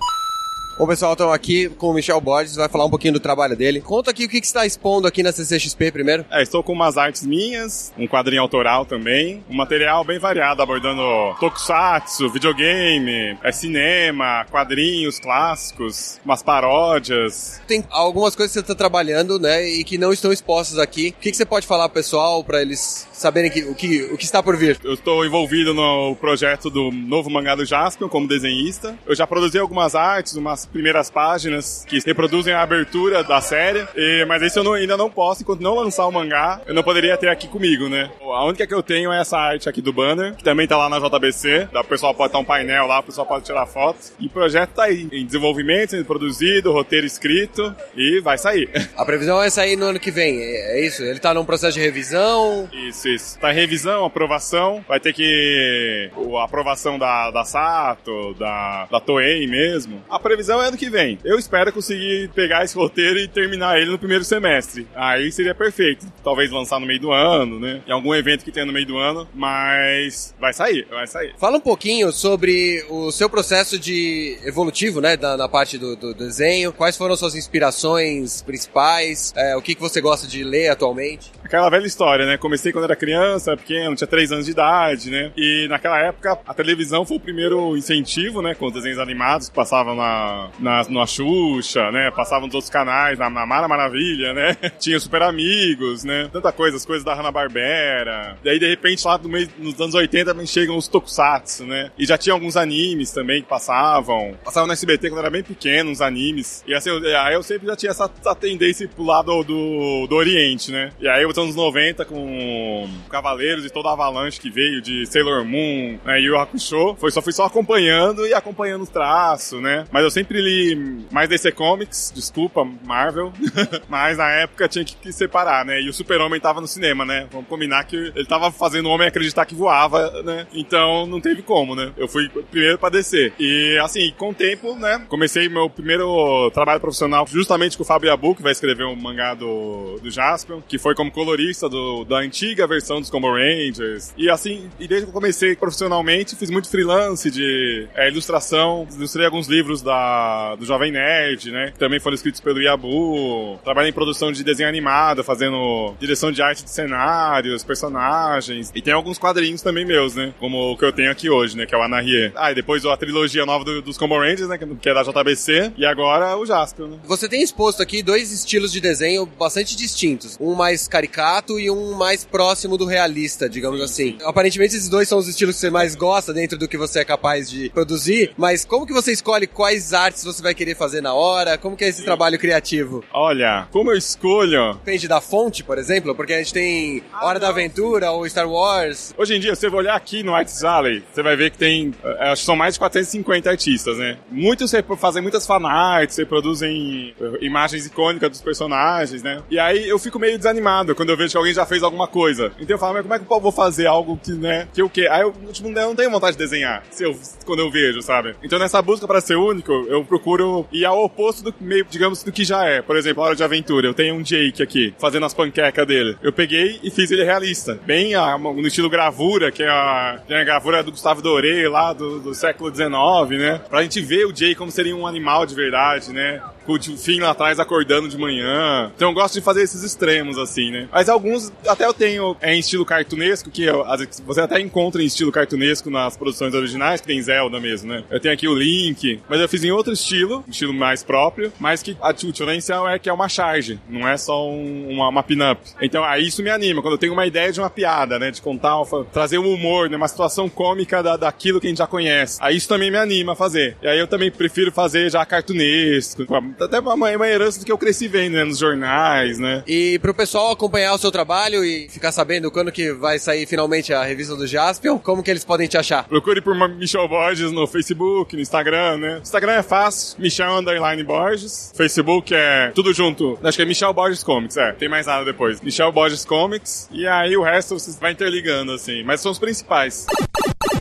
Bom, pessoal, estamos aqui com o Michel Borges, vai falar um pouquinho do trabalho dele. Conta aqui o que, que você está expondo aqui na CCXP primeiro. É, estou com umas artes minhas, um quadrinho autoral também, um material bem variado, abordando tokusatsu, videogame, é cinema, quadrinhos clássicos, umas paródias. Tem algumas coisas que você está trabalhando, né, e que não estão expostas aqui. O que, que você pode falar pro pessoal para eles saberem que, o, que, o que está por vir? Eu estou envolvido no projeto do novo mangá do Jaspion como desenhista. Eu já produzi algumas artes, umas primeiras páginas que reproduzem a abertura da série, e, mas isso eu não, ainda não posso, enquanto não lançar o mangá, eu não poderia ter aqui comigo, né? A única que eu tenho é essa arte aqui do banner, que também tá lá na JBC. O pessoal pode estar um painel lá, o pessoal pode tirar fotos. E o projeto tá aí, em desenvolvimento, sendo produzido, roteiro escrito, e vai sair. <laughs> A previsão é sair no ano que vem, é, é isso? Ele tá num processo de revisão? Isso, isso. Tá em revisão, aprovação. Vai ter que. A aprovação da, da Sato, da, da Toei mesmo. A previsão é ano que vem. Eu espero conseguir pegar esse roteiro e terminar ele no primeiro semestre. Aí seria perfeito. Talvez lançar no meio do ano, né? Em algum evento que tenha no meio do ano, mas vai sair, vai sair. Fala um pouquinho sobre o seu processo de evolutivo, né? Da, na parte do, do desenho. Quais foram suas inspirações principais? É, o que, que você gosta de ler atualmente? Aquela velha história, né? Comecei quando era criança, pequeno, tinha 3 anos de idade, né? E naquela época a televisão foi o primeiro incentivo, né? Com os desenhos animados que passavam na, na, na Xuxa, né? Passavam nos outros canais, na, na Mara Maravilha, né? <laughs> Tinha Super Amigos, né? Tanta coisa, as coisas da Hanna-Barbera. E aí, de repente, lá no meio, nos anos 80 também chegam os tokusatsu, né? E já tinha alguns animes também que passavam. Passavam no SBT quando era bem pequeno, uns animes. E assim, eu, aí eu sempre já tinha essa, essa tendência pro lado do, do Oriente, né? E aí, os anos 90, com Cavaleiros e toda a avalanche que veio de Sailor Moon né, e o Hakusho, foi só, fui só acompanhando e acompanhando os traços, né? Mas eu sempre li mais DC Comics, desculpa, Marvel. <laughs> Mas na época tinha que, separar, né? E o Super-Homem tava no cinema, né? Vamos combinar que ele tava fazendo o homem acreditar que voava, né? Então não teve como, né? Eu fui primeiro pra descer. E assim, com o tempo, né? Comecei meu primeiro trabalho profissional justamente com o Fábio Yabu, que vai escrever um mangá do, do Jaspion, que foi como colorista do, da antiga versão dos Combo Rangers. E assim, e desde que eu comecei profissionalmente, fiz muito freelance de é, ilustração, ilustrei alguns livros da, do Jovem Nerd, né? Que também foram escritos pelo Yabu. Trabalhei em produção de desenho animado, fazendo direção de arte de cenários, personagens. E tem alguns quadrinhos também meus, né? Como o que eu tenho aqui hoje, né? Que é o Anarie. Ah, e depois a trilogia nova do, dos Combo Rangers, né? Que é da JBC. E agora o Jaspion, né? Você tem exposto aqui dois estilos de desenho bastante distintos. Um mais caricato e um mais próximo do realista, digamos assim. Aparentemente esses dois são os estilos que você mais gosta dentro do que você é capaz de produzir, mas como que você escolhe quais artes você vai querer fazer na hora? Como que é esse Sim. trabalho criativo? Olha, como eu escolho... Depende da fonte, por exemplo, porque a gente tem ah, Hora não. da Aventura ou Star Wars. Hoje em dia, você vai olhar aqui no Arts Alley, você vai ver que tem, eh, acho que são mais de 450 artistas, né? Muitos fazem muitas fanarts, reproduzem eh, imagens icônicas dos personagens, né? E aí eu fico meio desanimado quando eu vejo que alguém já fez alguma coisa. Então eu falo, mas como é que eu vou fazer algo que, né, que eu quero? Aí eu, tipo, eu não tenho vontade de desenhar, se eu, quando eu vejo, sabe? Então nessa busca para ser único, eu procuro ir ao oposto do meio, digamos, do que já é. Por exemplo, hora de aventura, eu tenho um Jake aqui, fazendo as panquecas dele. Eu peguei e fiz ele realista. Bem a, no estilo gravura, que é a, a gravura do Gustavo Doré, lá do, do século XIX, né? Pra gente ver o Jake como seria um animal de verdade, né? Com o fim lá atrás acordando de manhã. Então eu gosto de fazer esses extremos, assim, né? Mas alguns até eu tenho é, em estilo cartunesco, que eu, você até encontra em estilo cartunesco nas produções originais, que tem Zelda mesmo, né? Eu tenho aqui o Link, mas eu fiz em outro estilo, estilo mais próprio, mas que a diferença é que é uma charge, não é só um, uma, uma pin-up. Então aí isso me anima, quando eu tenho uma ideia de uma piada, né? De contar, trazer um humor, né? Uma situação cômica da, daquilo que a gente já conhece. Aí isso também me anima a fazer. E aí eu também prefiro fazer já cartunesco, até uma, uma herança do que eu cresci vendo, né, nos jornais, né? E pro pessoal acompanhar o seu trabalho e ficar sabendo quando que vai sair finalmente a revista do Jaspion, como que eles podem te achar? Procure por Michel Borges no Facebook, no Instagram, né? Instagram é fácil, Michel Underline Borges. Facebook é tudo junto. Acho que é Michel Borges Comics, é. Tem mais nada depois. Michel Borges Comics. E aí o resto você vai interligando, assim. Mas são os principais.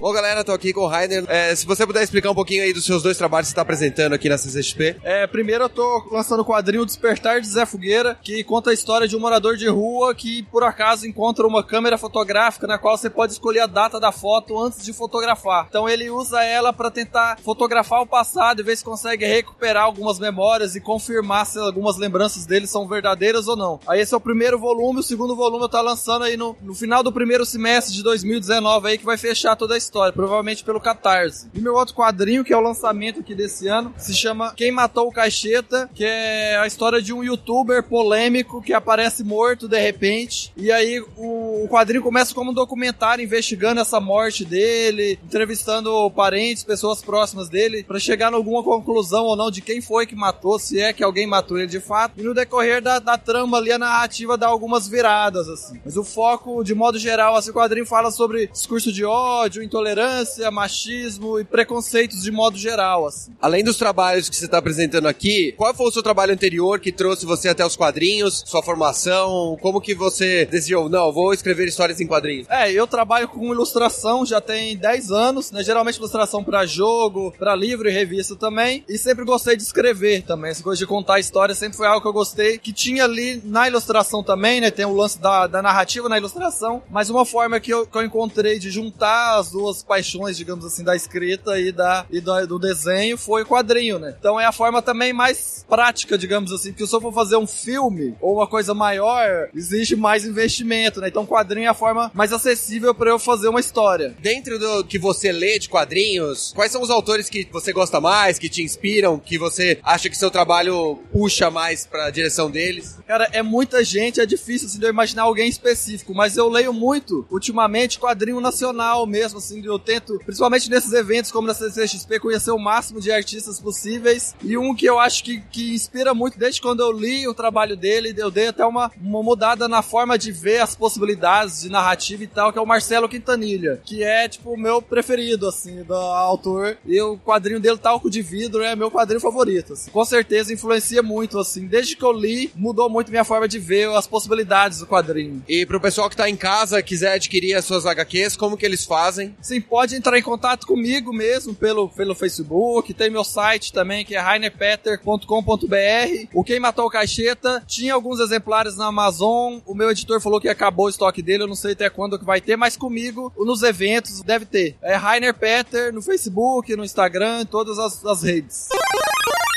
Bom, galera, tô aqui com o Rainer. É, se você puder explicar um pouquinho aí dos seus dois trabalhos que você tá apresentando aqui na CCXP. É, primeiro eu tô lançando o quadrinho Despertar de Zé Fogueira, que conta a história de um morador de rua que, por acaso, encontra uma câmera fotográfica na qual você pode escolher a data da foto antes de fotografar. Então ele usa ela para tentar fotografar o passado e ver se consegue recuperar algumas memórias e confirmar se algumas lembranças dele são verdadeiras ou não. Aí esse é o primeiro volume, o segundo volume eu tô lançando aí no, no final do primeiro semestre de 2019 aí que vai fechar toda a história, provavelmente pelo Catarse. E meu outro quadrinho, que é o lançamento aqui desse ano, se chama Quem Matou o Caixeta, que é a história de um youtuber polêmico que aparece morto de repente. E aí o, o quadrinho começa como um documentário investigando essa morte dele, entrevistando parentes, pessoas próximas dele, para chegar a alguma conclusão ou não de quem foi que matou, se é que alguém matou ele de fato. E no decorrer da, da trama ali, a narrativa dá algumas viradas, assim. Mas o foco, de modo geral, assim, o quadrinho fala sobre discurso de ódio, intolerância, machismo e preconceitos de modo geral, assim. Além dos trabalhos que você está apresentando aqui, qual foi o seu trabalho anterior que trouxe você até os quadrinhos, sua formação? Como que você decidiu, não, vou escrever histórias em quadrinhos? É, eu trabalho com ilustração já tem 10 anos, né? Geralmente ilustração para jogo, para livro e revista também. E sempre gostei de escrever também. Essa coisa de contar história sempre foi algo que eu gostei. Que tinha ali na ilustração também, né? Tem o lance da, da narrativa na ilustração. Mas uma forma que eu, que eu encontrei de juntar as duas paixões, digamos assim, da escrita e, da, e do, do desenho foi o quadrinho, né? Então é a forma também mais prática, digamos assim. Porque se eu for fazer um filme ou uma coisa maior, existe mais investimento, né? Então quadrinho é a forma mais acessível para eu fazer uma história. Dentro do que você lê de quadrinhos, quais são os autores que você gosta mais, que te inspiram, que você acha que seu trabalho puxa mais pra direção deles? Cara, é muita gente, é difícil assim, de eu imaginar alguém específico, mas eu leio muito, ultimamente, quadrinho nacional mesmo, assim, eu tento, principalmente nesses eventos como na CCXP, conhecer o máximo de artistas possíveis, e um que eu acho que, que inspira muito, desde quando eu li o trabalho dele, eu dei até uma, uma mudada na forma de ver as possibilidades de narrativa e tal, que é o Marcelo Quintanilha, que é, tipo, o meu preferido, assim, do autor, e o quadrinho dele, Talco de Vidro, é meu quadrinho favorito, assim. Com certeza influencia muito, assim, desde que eu li, mudou muito minha forma de ver as possibilidades do quadrinho. E pro pessoal que tá em casa, quiser adquirir as suas HQs, como que eles fazem? Sim, pode entrar em contato comigo mesmo pelo, pelo Facebook, tem meu site também, que é rainerpeter.com.br. O Quem Matou o Caixeta tinha alguns exemplares na Amazon, o meu editor falou que acabou o estoque dele, eu não sei até quando que vai ter, mas comigo, nos eventos, deve ter. É Rainer Peter no Facebook, no Instagram, em todas as, as redes.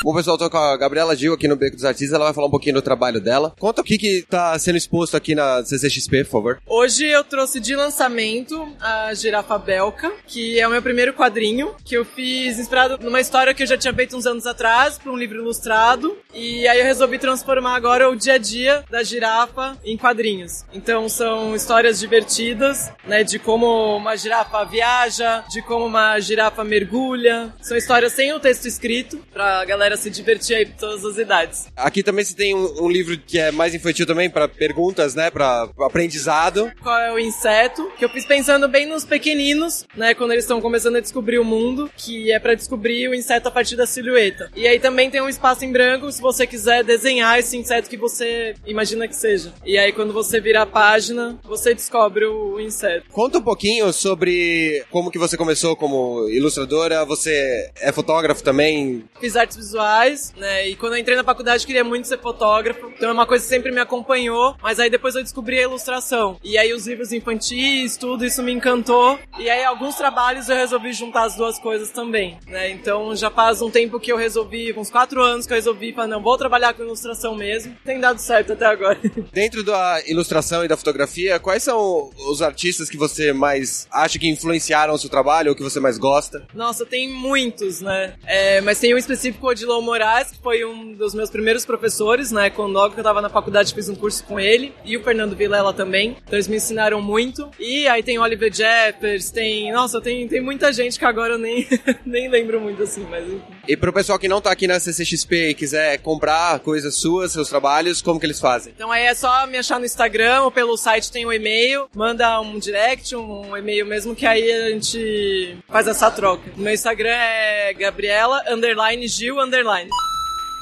Bom, pessoal, tô com a Gabriela Gil aqui no Beco dos Artistas, ela vai falar um pouquinho do trabalho dela. Conta o que que tá sendo exposto aqui na CCXP, por favor. Hoje eu trouxe de lançamento a Girafa Belka, que é o meu primeiro quadrinho, que eu fiz inspirado numa história que eu já tinha feito uns anos atrás, para um livro ilustrado, e aí eu resolvi transformar agora o dia a dia da girafa em quadrinhos. Então são histórias divertidas, né, de como uma girafa viaja, de como uma girafa mergulha. São histórias sem o texto escrito, pra galera se divertir aí por todas as idades. Aqui também você tem um, um livro que é mais infantil também, para perguntas, né, para aprendizado. Qual é o inseto? Que eu fiz pensando bem nos pequeninos, né, quando eles estão começando a descobrir o mundo, que é para descobrir o inseto a partir da silhueta. E aí também tem um espaço em branco se você quiser desenhar esse inseto que você imagina que seja. E aí quando você vira a página, você descobre o inseto. Conta um pouquinho sobre como que você começou como ilustradora, você é fotógrafo também? Fiz artes visuais, né? E quando eu entrei na faculdade eu queria muito ser fotógrafo. Então é uma coisa que sempre me acompanhou, mas aí depois eu descobri a ilustração. E aí os livros infantis, tudo isso me encantou. E aí alguns trabalhos eu resolvi juntar as duas coisas também, né? Então já faz um tempo que eu resolvi, uns quatro anos que eu resolvi, falar, não, vou trabalhar com ilustração mesmo. Tem dado certo até agora. <laughs> Dentro da ilustração e da fotografia, quais são os artistas que você mais acha que influenciaram o seu trabalho ou que você mais gosta? Nossa, tem muitos, né? É, mas tem um específico, o Odilon Moraes, que foi um dos meus primeiros professores, né? Quando logo que eu tava na faculdade fiz um curso com ele. E o Fernando Vilela também. Então eles me ensinaram muito. E aí tem Oliver Jeffers, tem... Nossa, tem, tem muita gente que agora eu nem, <laughs> nem lembro muito assim, mas... E pro pessoal que não tá aqui na CCXP e quiser comprar coisas suas, seus trabalhos, como que eles fazem? Então aí é só me achar no Instagram ou pelo site tem o um e-mail, manda um direct, um e-mail mesmo, que aí a gente faz essa troca. Meu Instagram é Gabriela underline Gil underline.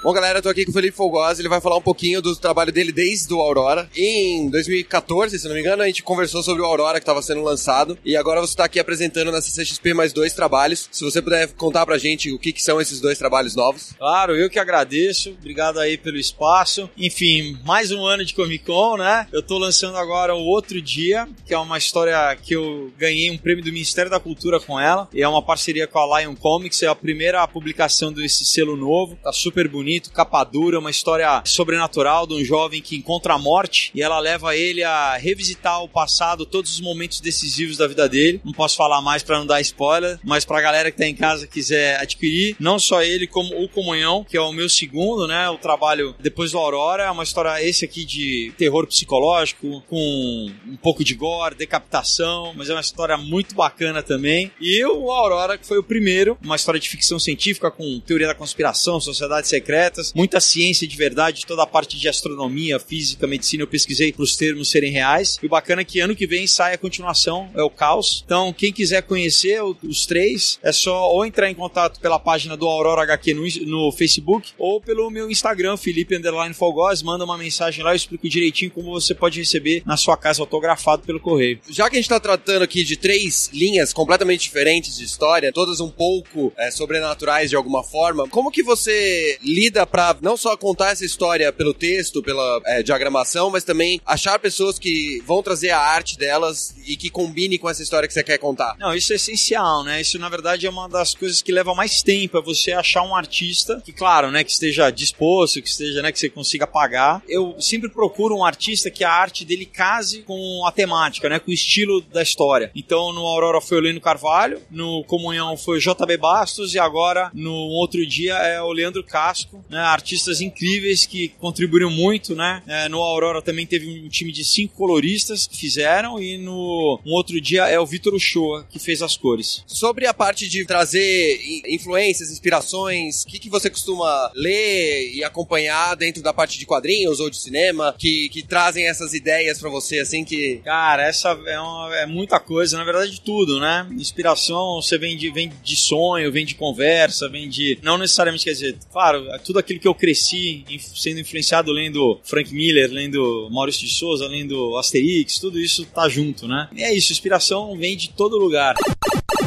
Bom, galera, eu tô aqui com o Felipe Fogosi, ele vai falar um pouquinho do trabalho dele desde o Aurora. Em 2014, se não me engano, a gente conversou sobre o Aurora que estava sendo lançado e agora você tá aqui apresentando na CCXP mais dois trabalhos. Se você puder contar pra gente o que, que são esses dois trabalhos novos. Claro, eu que agradeço. Obrigado aí pelo espaço. Enfim, mais um ano de Comic Con, né? Eu tô lançando agora o Outro Dia, que é uma história que eu ganhei um prêmio do Ministério da Cultura com ela. E é uma parceria com a Lion Comics, é a primeira publicação desse selo novo. Tá super bonito, capa dura, uma história sobrenatural de um jovem que encontra a morte e ela leva ele a revisitar o passado, todos os momentos decisivos da vida dele. Não posso falar mais para não dar spoiler, mas pra galera que tá em casa quiser adquirir, não só ele, como o Comunhão, que é o meu segundo, né? O trabalho depois do Aurora, é uma história esse aqui de terror psicológico, com um pouco de gore, decapitação, mas é uma história muito bacana também. E o Aurora, que foi o primeiro, uma história de ficção científica com teoria da conspiração, sociedades secretas, muita ciência de verdade, toda a parte de astronomia, física, medicina, eu pesquisei para os termos serem reais. E o bacana é que ano que vem sai a continuação, é o Caos. Então, quem quiser conhecer os três, é só ou entrar em contato pela página do Aurora HQ no, no Facebook ou pelo meu Instagram, Felipe Underline Fogós, manda uma mensagem lá, eu explico direitinho como você pode receber na sua casa autografado pelo correio. Já que a gente tá tratando aqui de três linhas completamente diferentes de história, todas um pouco é, sobrenaturais de alguma forma, como que você lida pra não só contar essa história pelo texto, pela é, diagramação, mas também achar pessoas que vão trazer a arte delas e que combine com essa história que você quer contar? Não, isso é essencial, né? Isso, na verdade, é uma das coisas que leva mais tempo, é você achar um artista que, claro, né, que esteja disposto, que esteja, né, que você consiga pagar. Eu sempre procuro um artista que a arte dele case com a temática, né, com o estilo da história. Então, no Aurora foi o Leno Carvalho, no Comunhão foi o JB Bastos e agora, no outro dia, é o Leandro Casco, né, artistas incríveis que contribuíram muito, né. É, no Aurora também teve um time de cinco coloristas que fizeram e no um outro dia é o Vitor Uchoa que fez as cores. Sobre a parte de trazer influências, inspirações, o que, que você costuma ler e acompanhar dentro da parte de quadrinhos ou de cinema que, que trazem essas ideias para você, assim que. Cara, essa é, uma, é muita coisa, na verdade, de tudo, né? Inspiração você vem de, vem de sonho, vem de conversa, vem de. Não necessariamente quer dizer, claro, tudo aquilo que eu cresci sendo influenciado lendo Frank Miller, lendo Maurício de Souza, lendo Asterix, tudo isso tá junto, né? E é isso, inspiração vem de todo lugar.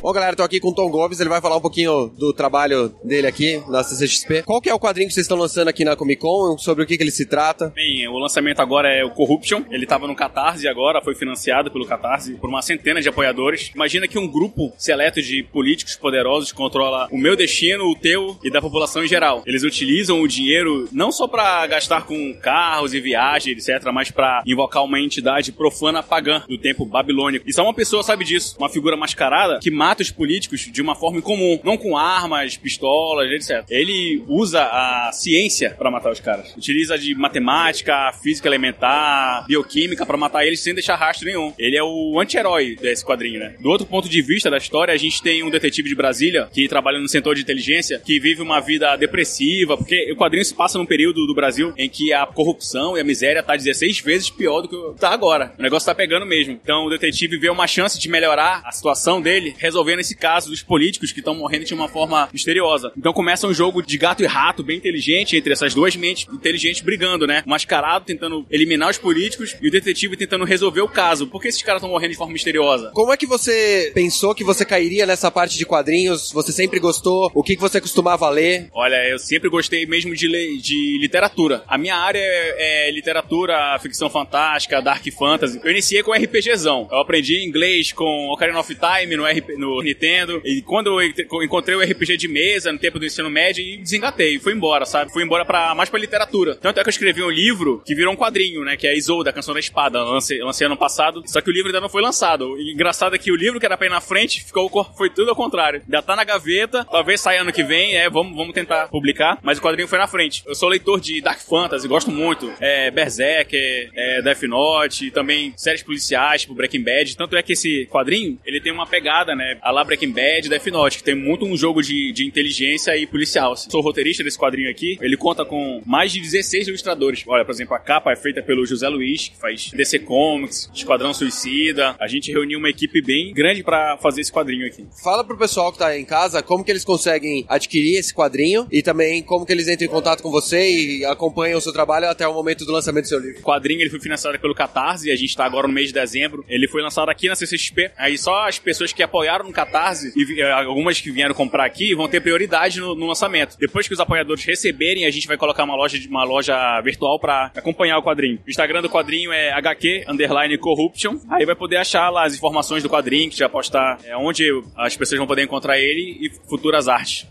Bom, galera, tô aqui com o Tom Gomes, ele vai falar um pouquinho do trabalho dele aqui na CCXP. Qual que é o quadrinho que vocês estão lançando aqui na Comic Con? Sobre o que, que ele se trata? Bem, o lançamento agora é o Corruption. Ele estava no Catarse agora, foi financiado pelo Catarse por uma centena de apoiadores. Imagina que um grupo seleto de políticos poderosos controla o meu destino, o teu e da população em geral. Eles utilizam o dinheiro não só para gastar com carros e viagens, etc., mas para invocar uma entidade profana pagã do tempo babilônico. E só uma pessoa sabe disso, uma figura mascarada que mata os políticos de uma forma incomum, não com armas, pistolas, etc. Ele usa a ciência para matar os caras. Utiliza de matemática, física elementar, bioquímica para matar eles sem deixar rastro nenhum. Ele é o anti-herói desse quadrinho, né? Do outro ponto de vista da história, a gente tem um detetive de Brasília que trabalha no setor de inteligência, que vive uma vida depressiva, porque o quadrinho se passa num período do Brasil em que a corrupção e a miséria tá 16 vezes pior do que tá agora. O negócio tá pegando mesmo. Então o detetive vê uma chance de melhorar a situação dele, resolvendo esse caso dos políticos que estão morrendo de uma forma misteriosa. Então começa um jogo de gato e rato bem inteligente entre essas duas mentes inteligentes brigando, né? O mascarado tentando eliminar os políticos e o detetive tentando resolver o caso. Por que esses caras estão morrendo de forma misteriosa? Como é que você pensou que você cairia nessa parte de quadrinhos? Você sempre gostou? O que, você costumava ler? Olha, eu sempre gostei mesmo de, le de literatura. A minha área é, é literatura, ficção fantástica, dark fantasy. Eu iniciei com RPGzão. Eu aprendi inglês com Ocarina of Time no, RP, no Nintendo. E quando eu encontrei o RPG de mesa no tempo do ensino médio, e desengatei. Fui embora, sabe? Fui embora pra, mais pra literatura. Tanto é que eu escrevi um livro que virou um quadrinho, né? Que é Isolda, a Canção da Espada. Lancei, lancei ano passado. Só que o livro ainda não foi lançado. E engraçado é que o livro que era pra ir na frente ficou, foi tudo ao contrário. Ainda tá na gaveta. Talvez saia ano que vem. É, vamos, vamos tentar publicar. Mas o quadrinho foi na frente. Eu sou leitor de Dark Fantasy, gosto muito. É, Berserk, é, Death Note, também séries policiais, tipo Breaking Bad. Tanto é que esse quadrinho, ele tem uma pegada, né? A lá Breaking Bad, Death Note, que tem muito um jogo de, de inteligência e policial. Sou roteirista desse quadrinho aqui. Ele conta com mais de 16 ilustradores. Olha, por exemplo, a capa é feita pelo José Luiz, que faz DC Comics, Esquadrão Suicida. A gente reuniu uma equipe bem grande pra fazer esse quadrinho aqui. Fala pro pessoal que tá em casa como que eles conseguem adquirir esse quadrinho e também como que eles entram em contato com você e acompanham o seu trabalho até o momento do lançamento do seu livro. O quadrinho ele foi financiado pelo Catarse, a gente tá agora no mês de dezembro. Ele foi lançado aqui na CCXP. Aí só as pessoas que apoiaram no Catarse e eh, algumas que vieram comprar aqui vão ter prioridade no, no lançamento. Depois que os apoiadores receberem, a gente vai colocar uma loja uma loja virtual pra acompanhar o quadrinho. O Instagram do quadrinho é HQ underline corruption. Aí vai poder achar lá as informações do quadrinho, que vai postar é, onde as pessoas vão poder encontrar ele e futuras artes.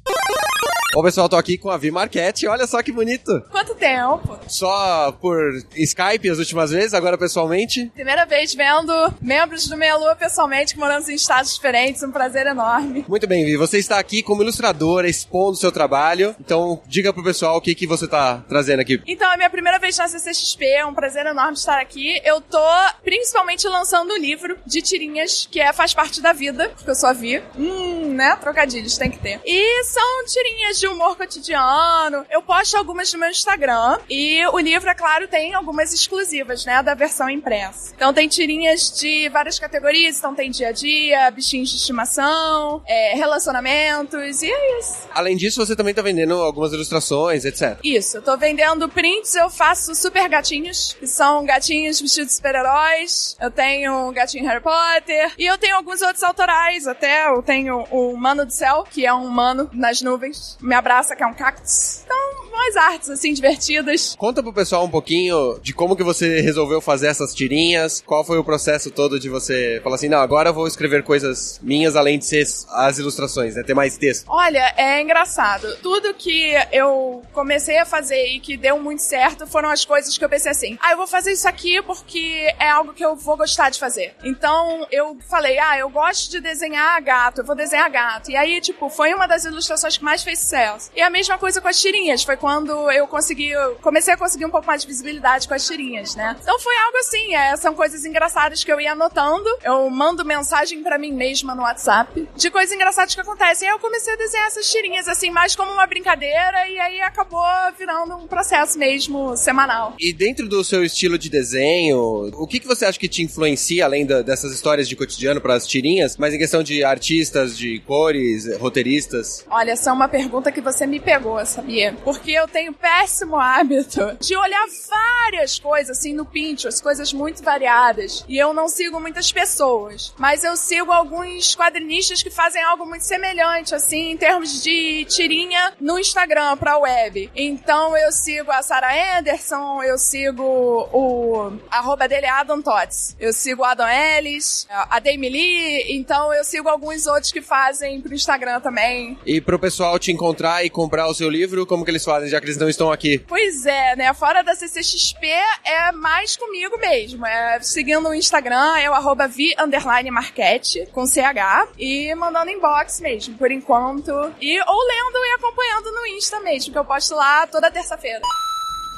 Bom, pessoal, tô aqui com a Vi Marquette. Olha só que bonito. Quanto tempo? Só por Skype as últimas vezes, agora pessoalmente. Primeira vez vendo membros do Meia Lua pessoalmente, que moramos em estados diferentes, um prazer enorme. Muito bem, Vi. Você está aqui como ilustradora, expondo o seu trabalho. Então, diga pro pessoal o que, que você tá trazendo aqui. Então, é minha primeira vez na CCXP, é um prazer enorme estar aqui. Eu tô principalmente lançando um livro de tirinhas, que é Faz Parte da Vida, porque eu só vi. Hum, né? Trocadilhos, tem que ter. E são tirinhas de humor cotidiano. Eu posto algumas no meu Instagram. E o livro, é claro, tem algumas exclusivas, né? Da versão impressa. Então tem tirinhas de várias categorias. Então tem dia a dia, bichinhos de estimação, é, relacionamentos, e é isso. Além disso, você também tá vendendo algumas ilustrações, etc. Isso, eu tô vendendo prints, eu faço super gatinhos, que são gatinhos vestidos de super-heróis. Eu tenho um gatinho Harry Potter. E eu tenho alguns outros autorais, até. Eu tenho o Mano do Céu, que é um humano nas nuvens. Me abraça, que é um cactus. Então, umas artes, assim, divertidas. Conta pro pessoal um pouquinho de como que você resolveu fazer essas tirinhas, qual foi o processo todo de você falar assim, não, agora eu vou escrever coisas minhas além de ser as ilustrações, né? Ter mais texto. Olha, é engraçado. Tudo que eu comecei a fazer e que deu muito certo foram as coisas que eu pensei assim: ah, eu vou fazer isso aqui porque é algo que eu vou gostar de fazer. Então eu falei: ah, eu gosto de desenhar gato, eu vou desenhar gato. E aí, tipo, foi uma das ilustrações que mais fez sucesso. E a mesma coisa com as tirinhas, foi quando eu consegui, eu comecei a conseguir um pouco mais de visibilidade com as tirinhas, né? Então foi algo assim, é, são coisas engraçadas que eu ia anotando. Eu mando mensagem pra mim mesma no WhatsApp de coisas engraçadas que acontecem. Aí eu comecei a desenhar essas tirinhas, assim, mais como uma brincadeira, e aí acabou virando um processo mesmo semanal. E dentro do seu estilo de desenho, o que, que você acha que te influencia, além da- dessas histórias de cotidiano para as tirinhas, mas em questão de artistas, de cores, roteiristas? Olha, essa é uma pergunta que você me pegou, sabia? Porque eu tenho péssimo hábito de olhar várias coisas, assim, no Pinterest, coisas muito variadas. E eu não sigo muitas pessoas. Mas eu sigo alguns quadrinistas que fazem algo muito semelhante, assim, em termos de tirinha no Instagram pra web. Então eu sigo a Sarah Anderson, eu sigo o arroba dele é Adam Tots. Eu sigo o Adam Ellis, a Dame Lee, então eu sigo alguns outros que fazem pro Instagram também. E pro pessoal te encontrar e comprar o seu livro, como que eles fazem, já que eles não estão aqui? Pois é, né? Fora da CCXP é mais comigo mesmo. É seguindo o Instagram, é o arroba vi com CH, e mandando inbox mesmo, por enquanto. E, ou lendo e acompanhando no Insta mesmo, que eu posto lá toda terça-feira.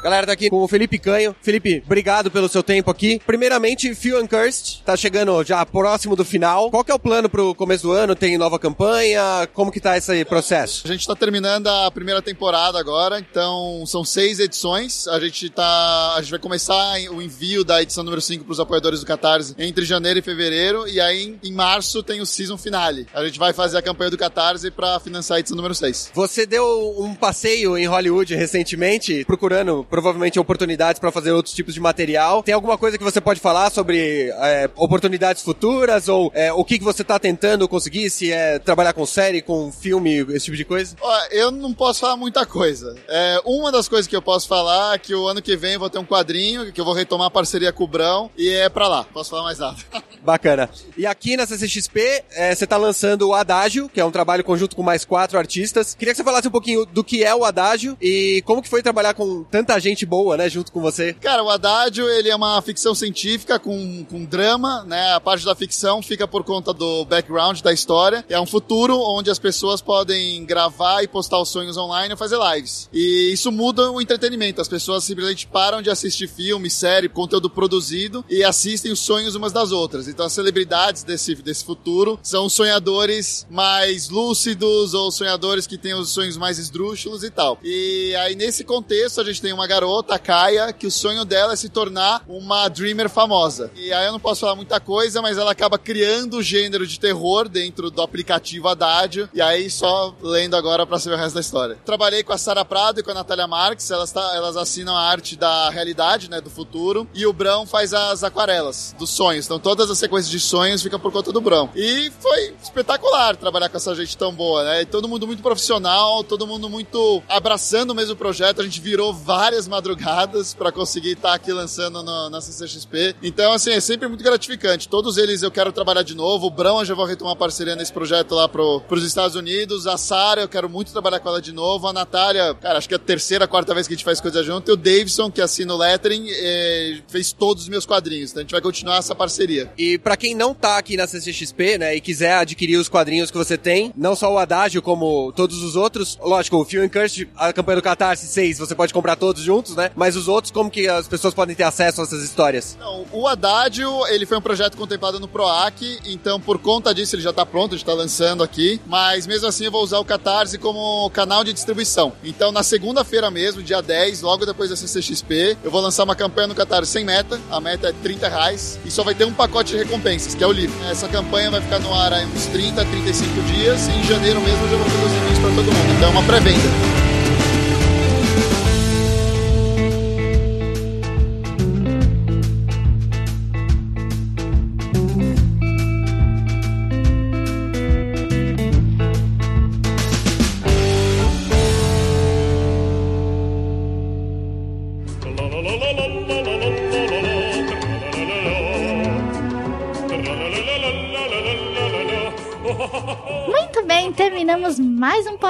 Galera, tá aqui com o Felipe Canho. Felipe, obrigado pelo seu tempo aqui. Primeiramente, Few Uncursed, tá chegando já próximo do final. Qual que é o plano pro começo do ano? Tem nova campanha? Como que tá esse processo? A gente está terminando a primeira temporada agora, então são seis edições. A gente tá. A gente vai começar o envio da edição número 5 para os apoiadores do Catarse entre janeiro e fevereiro. E aí, em março, tem o season finale. A gente vai fazer a campanha do Catarse para financiar a edição número 6. Você deu um passeio em Hollywood recentemente, procurando provavelmente oportunidades para fazer outros tipos de material. Tem alguma coisa que você pode falar sobre é, oportunidades futuras ou é, o que, que você tá tentando conseguir? Se é trabalhar com série, com filme, esse tipo de coisa? Ó, eu não posso falar muita coisa. É, uma das coisas que eu posso falar é que o ano que vem eu vou ter um quadrinho, que eu vou retomar a parceria com o Brão, e é pra lá. Posso falar mais nada. <laughs> Bacana. E aqui na CCXP, é, você tá lançando o Adágio, que é um trabalho conjunto com mais quatro artistas. Queria que você falasse um pouquinho do que é o Adágio e como que foi trabalhar com tanta gente boa, né, junto com você. Cara, o Haddad, ele é uma ficção científica com, com drama, né? A parte da ficção fica por conta do background da história. É um futuro onde as pessoas podem gravar e postar os sonhos online e fazer lives. E isso muda o entretenimento. As pessoas simplesmente param de assistir filme, série, conteúdo produzido e assistem os sonhos umas das outras. Então as celebridades desse, desse futuro são sonhadores mais lúcidos ou sonhadores que têm os sonhos mais esdrúxulos e tal. E aí nesse contexto a gente tem uma garota, a Kaia, que o sonho dela é se tornar uma dreamer famosa. E aí eu não posso falar muita coisa, mas ela acaba criando o gênero de terror dentro do aplicativo Haddad. E aí só lendo agora pra saber o resto da história. Trabalhei com a Sara Prado e com a Natália Marques, elas, tá, elas assinam a arte da realidade, né, do futuro. E o Brão faz as aquarelas dos sonhos. Então todas as sequências de sonhos ficam por conta do Brão. E foi espetacular trabalhar com essa gente tão boa, né? E todo mundo muito profissional, todo mundo muito abraçando o mesmo projeto. A gente virou várias madrugadas para conseguir estar tá aqui lançando no, na CCXP. Então, assim, é sempre muito gratificante. Todos eles eu quero trabalhar de novo. O Brão eu já vou retomar parceria nesse projeto lá pro, pros Estados Unidos. A Sara, eu quero muito trabalhar com ela de novo. A Natália, cara, acho que é a terceira, quarta vez que a gente faz coisa junto. E o Davidson, que assina o lettering, eh, fez todos os meus quadrinhos. Então a gente vai continuar essa parceria. E para quem não tá aqui na CCXP, né, e quiser adquirir os quadrinhos que você tem, não só o Adágio, como todos os outros, lógico, o and Cursed, a campanha do Catarse 6, você pode comprar todos juntos, né? Mas os outros, como que as pessoas podem ter acesso a essas histórias? Não, o Haddad, ele foi um projeto contemplado no PROAC, então por conta disso ele já tá pronto, a gente tá lançando aqui, mas mesmo assim eu vou usar o Catarse como canal de distribuição. Então na segunda-feira mesmo, dia 10, logo depois da CCXP, eu vou lançar uma campanha no Catarse sem meta, a meta é 30 reais, e só vai ter um pacote de recompensas, que é o livro. Essa campanha vai ficar no ar aí uns 30, 35 dias, e em janeiro mesmo eu já vou fazer os envios para todo mundo. Então é uma pré-venda.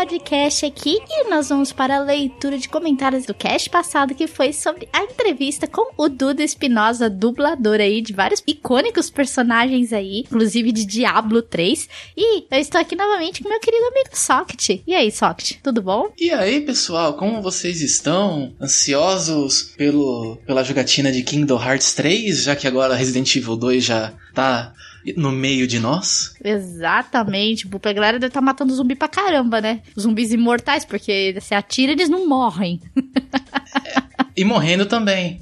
Um podcast aqui e nós vamos para a leitura de comentários do cast passado que foi sobre a entrevista com o Duda Espinosa, dublador aí de vários icônicos personagens aí, inclusive de Diablo 3. E eu estou aqui novamente com meu querido amigo Socket. E aí, Socket, tudo bom? E aí, pessoal, como vocês estão? Ansiosos pelo, pela jogatina de Kingdom Hearts 3, já que agora Resident Evil 2 já tá no meio de nós? Exatamente. Tipo, a galera deve estar tá matando zumbi pra caramba, né? Zumbis imortais, porque se atira eles não morrem. E morrendo também.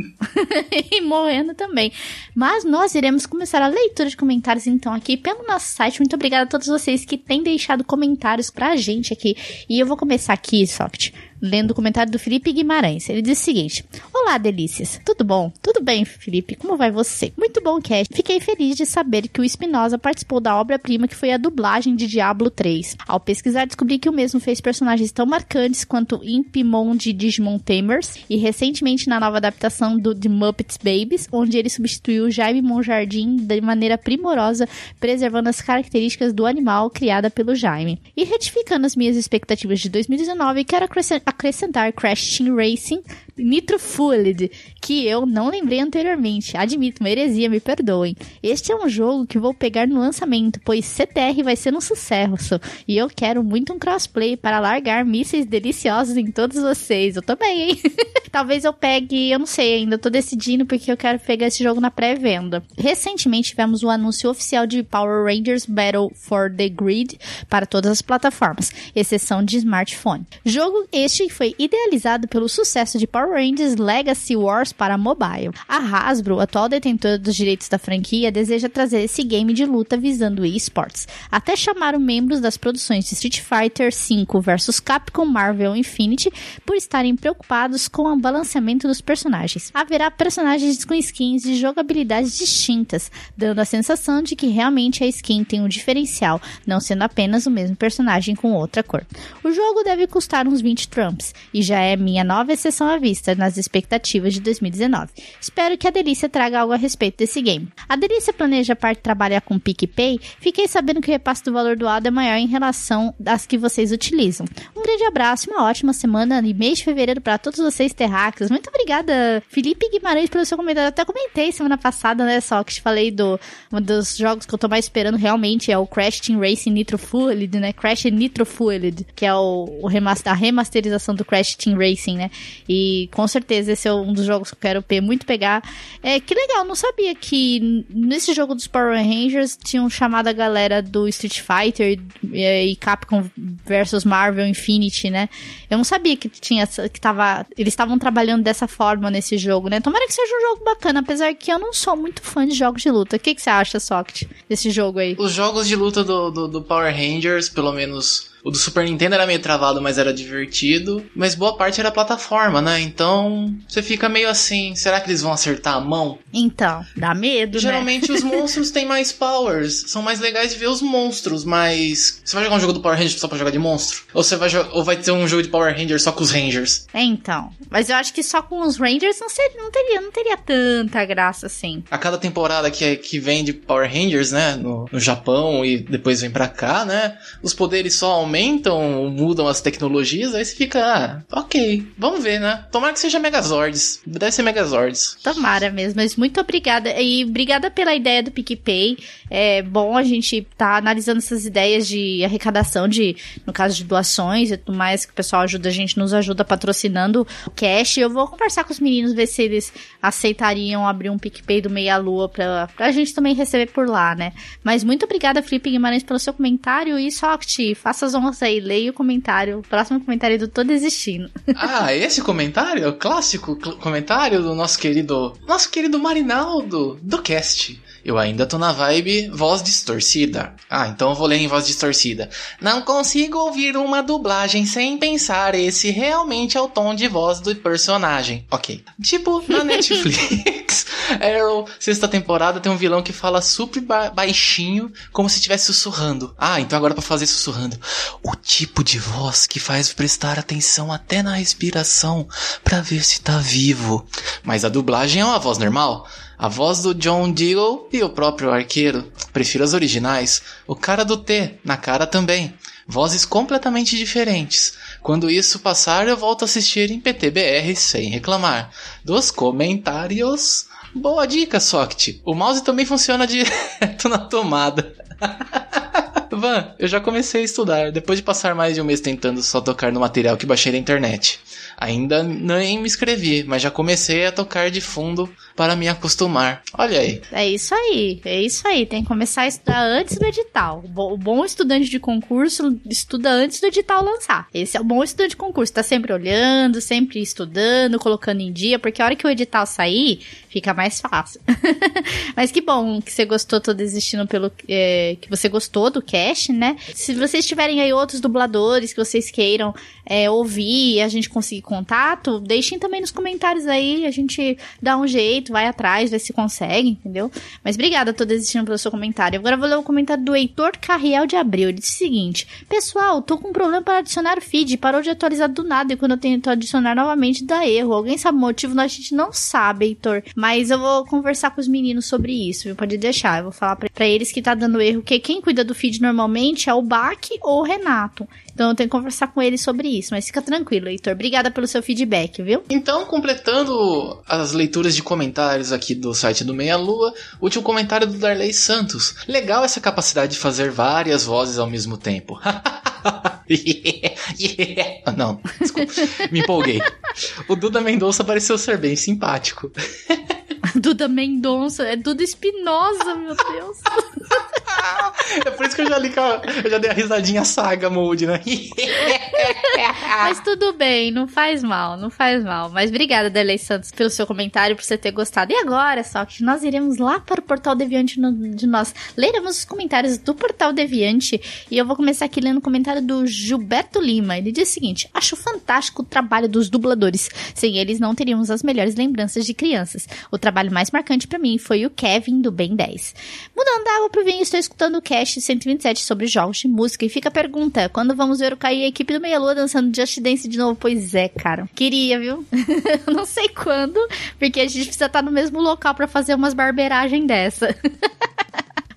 <laughs> e morrendo também. Mas nós iremos começar a leitura de comentários então aqui pelo nosso site. Muito obrigada a todos vocês que têm deixado comentários pra gente aqui. E eu vou começar aqui, Soft, lendo o comentário do Felipe Guimarães. Ele diz o seguinte: Olá, delícias. Tudo bom? Tudo bem, Felipe? Como vai você? Muito bom, Cast. Fiquei feliz de saber que o Espinosa participou da obra-prima que foi a dublagem de Diablo 3. Ao pesquisar, descobri que o mesmo fez personagens tão marcantes quanto Impimon de Digimon Tamers e recentemente na nova adaptação do The Muppets Babies, onde ele substituiu Jaime Monjardim de maneira primorosa, preservando as características do animal criada pelo Jaime. E retificando as minhas expectativas de 2019, quero acrescentar Crash Team Racing Nitro Fueled, que eu não lembrei anteriormente. Admito, uma heresia, me perdoem. Este é um jogo que vou pegar no lançamento, pois CTR vai ser um sucesso. E eu quero muito um crossplay para largar mísseis deliciosos em todos vocês. Eu também, hein? <laughs> Talvez eu pegue, eu não sei ainda, tô decidindo porque eu quero pegar esse jogo na pré-venda. Recentemente tivemos o anúncio oficial de Power Rangers Battle for the Grid para todas as plataformas, exceção de smartphone. Jogo este foi idealizado pelo sucesso de Power Rangers Legacy Wars para mobile. A Hasbro, atual detentora dos direitos da franquia, deseja trazer esse game de luta visando esports. Até chamaram membros das produções de Street Fighter V vs Capcom Marvel Infinity por estarem preocupados com o balanceamento dos personagens. Haverá personagens com skins de jogabilidades distintas, dando a sensação de que realmente a skin tem um diferencial, não sendo apenas o mesmo personagem com outra cor. O jogo deve custar uns 20 trumps, e já é minha nova exceção à vista nas expectativas de 2019. Espero que a Delícia traga algo a respeito desse game. A Delícia planeja parte trabalhar com PicPay, fiquei sabendo que o repasse do valor doado é maior em relação às que vocês utilizam. Um grande abraço, uma ótima semana e mês de fevereiro para todos vocês ter Terráqueos. Muito obrigada, Felipe Guimarães, pelo seu comentário. Eu até comentei semana passada, né, só que te falei do um dos jogos que eu tô mais esperando realmente é o Crash Team Racing Nitro Fueled, né? Crash Nitro Fueled, que é o, o remaster, a remasterização do Crash Team Racing, né? E com certeza esse é um dos jogos que eu quero muito pegar. É, que legal, não sabia que nesse jogo dos Power Rangers tinham chamado a galera do Street Fighter e, e Capcom versus Marvel Infinity, né? Eu não sabia que tinha que tava, eles estavam trabalhando dessa forma nesse jogo, né? Tomara que seja um jogo bacana, apesar que eu não sou muito fã de jogos de luta. O que, que você acha, Socket, desse jogo aí? Os jogos de luta do, do, do Power Rangers, pelo menos o do Super Nintendo era meio travado, mas era divertido. Mas boa parte era plataforma, né? Então você fica meio assim: será que eles vão acertar a mão? Então, dá medo, Geralmente né? os <laughs> monstros têm mais powers. São mais legais de ver os monstros, mas. Você vai jogar um jogo do Power Rangers só pra jogar de monstro? Ou você vai, ou vai ter um jogo de Power Rangers só com os Rangers? É, então. Mas eu acho que só com os Rangers não, seria, não, teria, não teria tanta graça assim. A cada temporada que, que vem de Power Rangers, né? No, no Japão e depois vem pra cá, né? Os poderes só aumentam, mudam as tecnologias, aí você fica, ah, ok, vamos ver, né? Tomara que seja Megazords. Deve ser Megazords. Tomara mesmo, mas muito obrigada. E obrigada pela ideia do PicPay. É bom a gente tá analisando essas ideias de arrecadação de, no caso de doações e tudo mais, que o pessoal ajuda a gente, nos ajuda patrocinando o cash. Eu vou conversar com os meninos, ver se eles aceitariam abrir um PicPay do Meia Lua pra, pra gente também receber por lá, né? Mas muito obrigada, Felipe Guimarães, pelo seu comentário. E Soct, faça as honras aí, leia o comentário. O próximo comentário do Tô Desistindo. <laughs> Ah, esse comentário? O clássico cl- comentário do nosso querido. Nosso querido Marinaldo, do cast. Eu ainda tô na vibe voz distorcida. Ah, então eu vou ler em voz distorcida. Não consigo ouvir uma dublagem sem pensar esse realmente é o tom de voz do personagem. Ok. Tipo, na <laughs> Netflix, Arrow, sexta temporada, tem um vilão que fala super ba- baixinho, como se estivesse sussurrando. Ah, então agora pra fazer sussurrando. O tipo de voz que faz prestar atenção até na respiração pra ver se tá vivo. Mas a dublagem é uma voz normal. A voz do John Deagle e o próprio arqueiro. Prefiro as originais. O cara do T, na cara também. Vozes completamente diferentes. Quando isso passar, eu volto a assistir em PTBR sem reclamar. Dos comentários. Boa dica, Socket. O mouse também funciona <laughs> direto na tomada. <laughs> Van, eu já comecei a estudar, depois de passar mais de um mês tentando só tocar no material que baixei da internet. Ainda nem me inscrevi, mas já comecei a tocar de fundo para me acostumar. Olha aí. É isso aí, é isso aí. Tem que começar a estudar antes do edital. O bo- o bom estudante de concurso estuda antes do edital lançar. Esse é o bom estudante de concurso. Tá sempre olhando, sempre estudando, colocando em dia, porque a hora que o edital sair, fica mais fácil. <laughs> Mas que bom que você gostou, tô desistindo pelo. é, que você gostou do cast, né? Se vocês tiverem aí outros dubladores que vocês queiram é, ouvir e a gente conseguir contato, deixem também nos comentários aí, a gente dá um jeito, vai atrás, vê se consegue, entendeu? Mas obrigada, tô desistindo pelo seu comentário. Agora vou ler o comentário do Heitor Carriel de Abril. Ele disse o seguinte: Pessoal, tô com um problema para adicionar o feed, parou de atualizar do nada e quando eu tento adicionar novamente dá erro. Alguém sabe o motivo? A gente não sabe, Heitor. Mas eu vou conversar com os meninos sobre isso, viu? Pode deixar. Eu vou falar pra eles que tá dando erro, que quem cuida do feed normalmente é o Bac ou o Renato. Então eu tenho que conversar com eles sobre isso. Mas fica tranquilo, Heitor. Obrigada pelo seu feedback, viu? Então, completando as leituras de comentários aqui do site do Meia Lua, último comentário do Darley Santos. Legal essa capacidade de fazer várias vozes ao mesmo tempo. <laughs> Yeah. Não, desculpa, me empolguei. O Duda Mendonça pareceu ser bem simpático. <laughs> <laughs> Duda Mendonça, é Duda Espinosa, meu Deus. <laughs> É por isso que eu já li, eu já dei a risadinha saga mode, né? <laughs> Mas tudo bem, não faz mal, não faz mal. Mas obrigada, Darley Santos, pelo seu comentário, por você ter gostado. E agora, só que nós iremos lá para o Portal Deviante no- de nós. Leremos os comentários do Portal Deviante. E eu vou começar aqui lendo o comentário do Gilberto Lima. Ele diz o seguinte: Acho fantástico o trabalho dos dubladores. Sem eles, não teríamos as melhores lembranças de crianças. O trabalho mais marcante para mim foi o Kevin do Ben 10. Mudando da água pro vinho, estou escutando o cast 127 sobre jogos de música. E fica a pergunta: quando vamos ver o Caio e a equipe do Meia Lua dançando Just Dance de novo? Pois é, cara. Queria, viu? <laughs> Não sei quando, porque a gente precisa estar no mesmo local para fazer umas barberagens dessa. <laughs>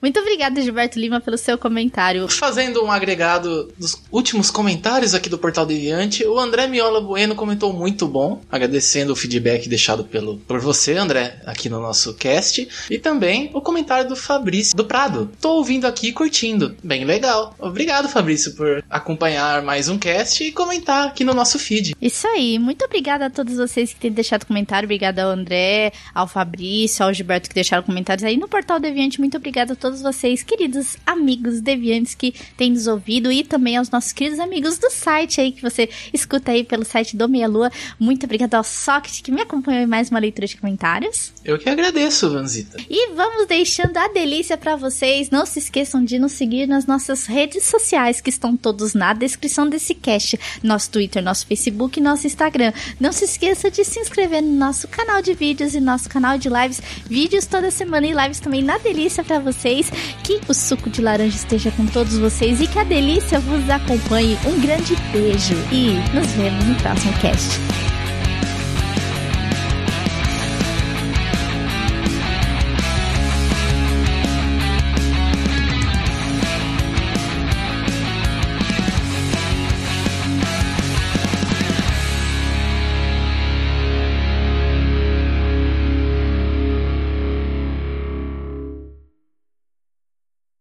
Muito obrigada, Gilberto Lima, pelo seu comentário. Fazendo um agregado dos últimos comentários aqui do Portal Deviante, o André Miola Bueno comentou muito bom, agradecendo o feedback deixado pelo, por você, André, aqui no nosso cast, e também o comentário do Fabrício do Prado. Tô ouvindo aqui e curtindo. Bem legal. Obrigado, Fabrício, por acompanhar mais um cast e comentar aqui no nosso feed. Isso aí, muito obrigada a todos vocês que têm deixado comentário, obrigada ao André, ao Fabrício, ao Gilberto que deixaram comentários aí no Portal Deviante, muito obrigada a todos vocês, queridos amigos deviantes que têm nos ouvido e também aos nossos queridos amigos do site aí que você escuta aí pelo site do Meia Lua. Muito obrigada ao Socket que me acompanhou em mais uma leitura de comentários. Eu que agradeço, Vanzita. E vamos deixando a delícia para vocês. Não se esqueçam de nos seguir nas nossas redes sociais, que estão todos na descrição desse cast. Nosso Twitter, nosso Facebook e nosso Instagram. Não se esqueça de se inscrever no nosso canal de vídeos e nosso canal de lives. Vídeos toda semana e lives também na delícia para vocês. Que o suco de laranja esteja com todos vocês e que a delícia vos acompanhe. Um grande beijo e nos vemos no próximo cast.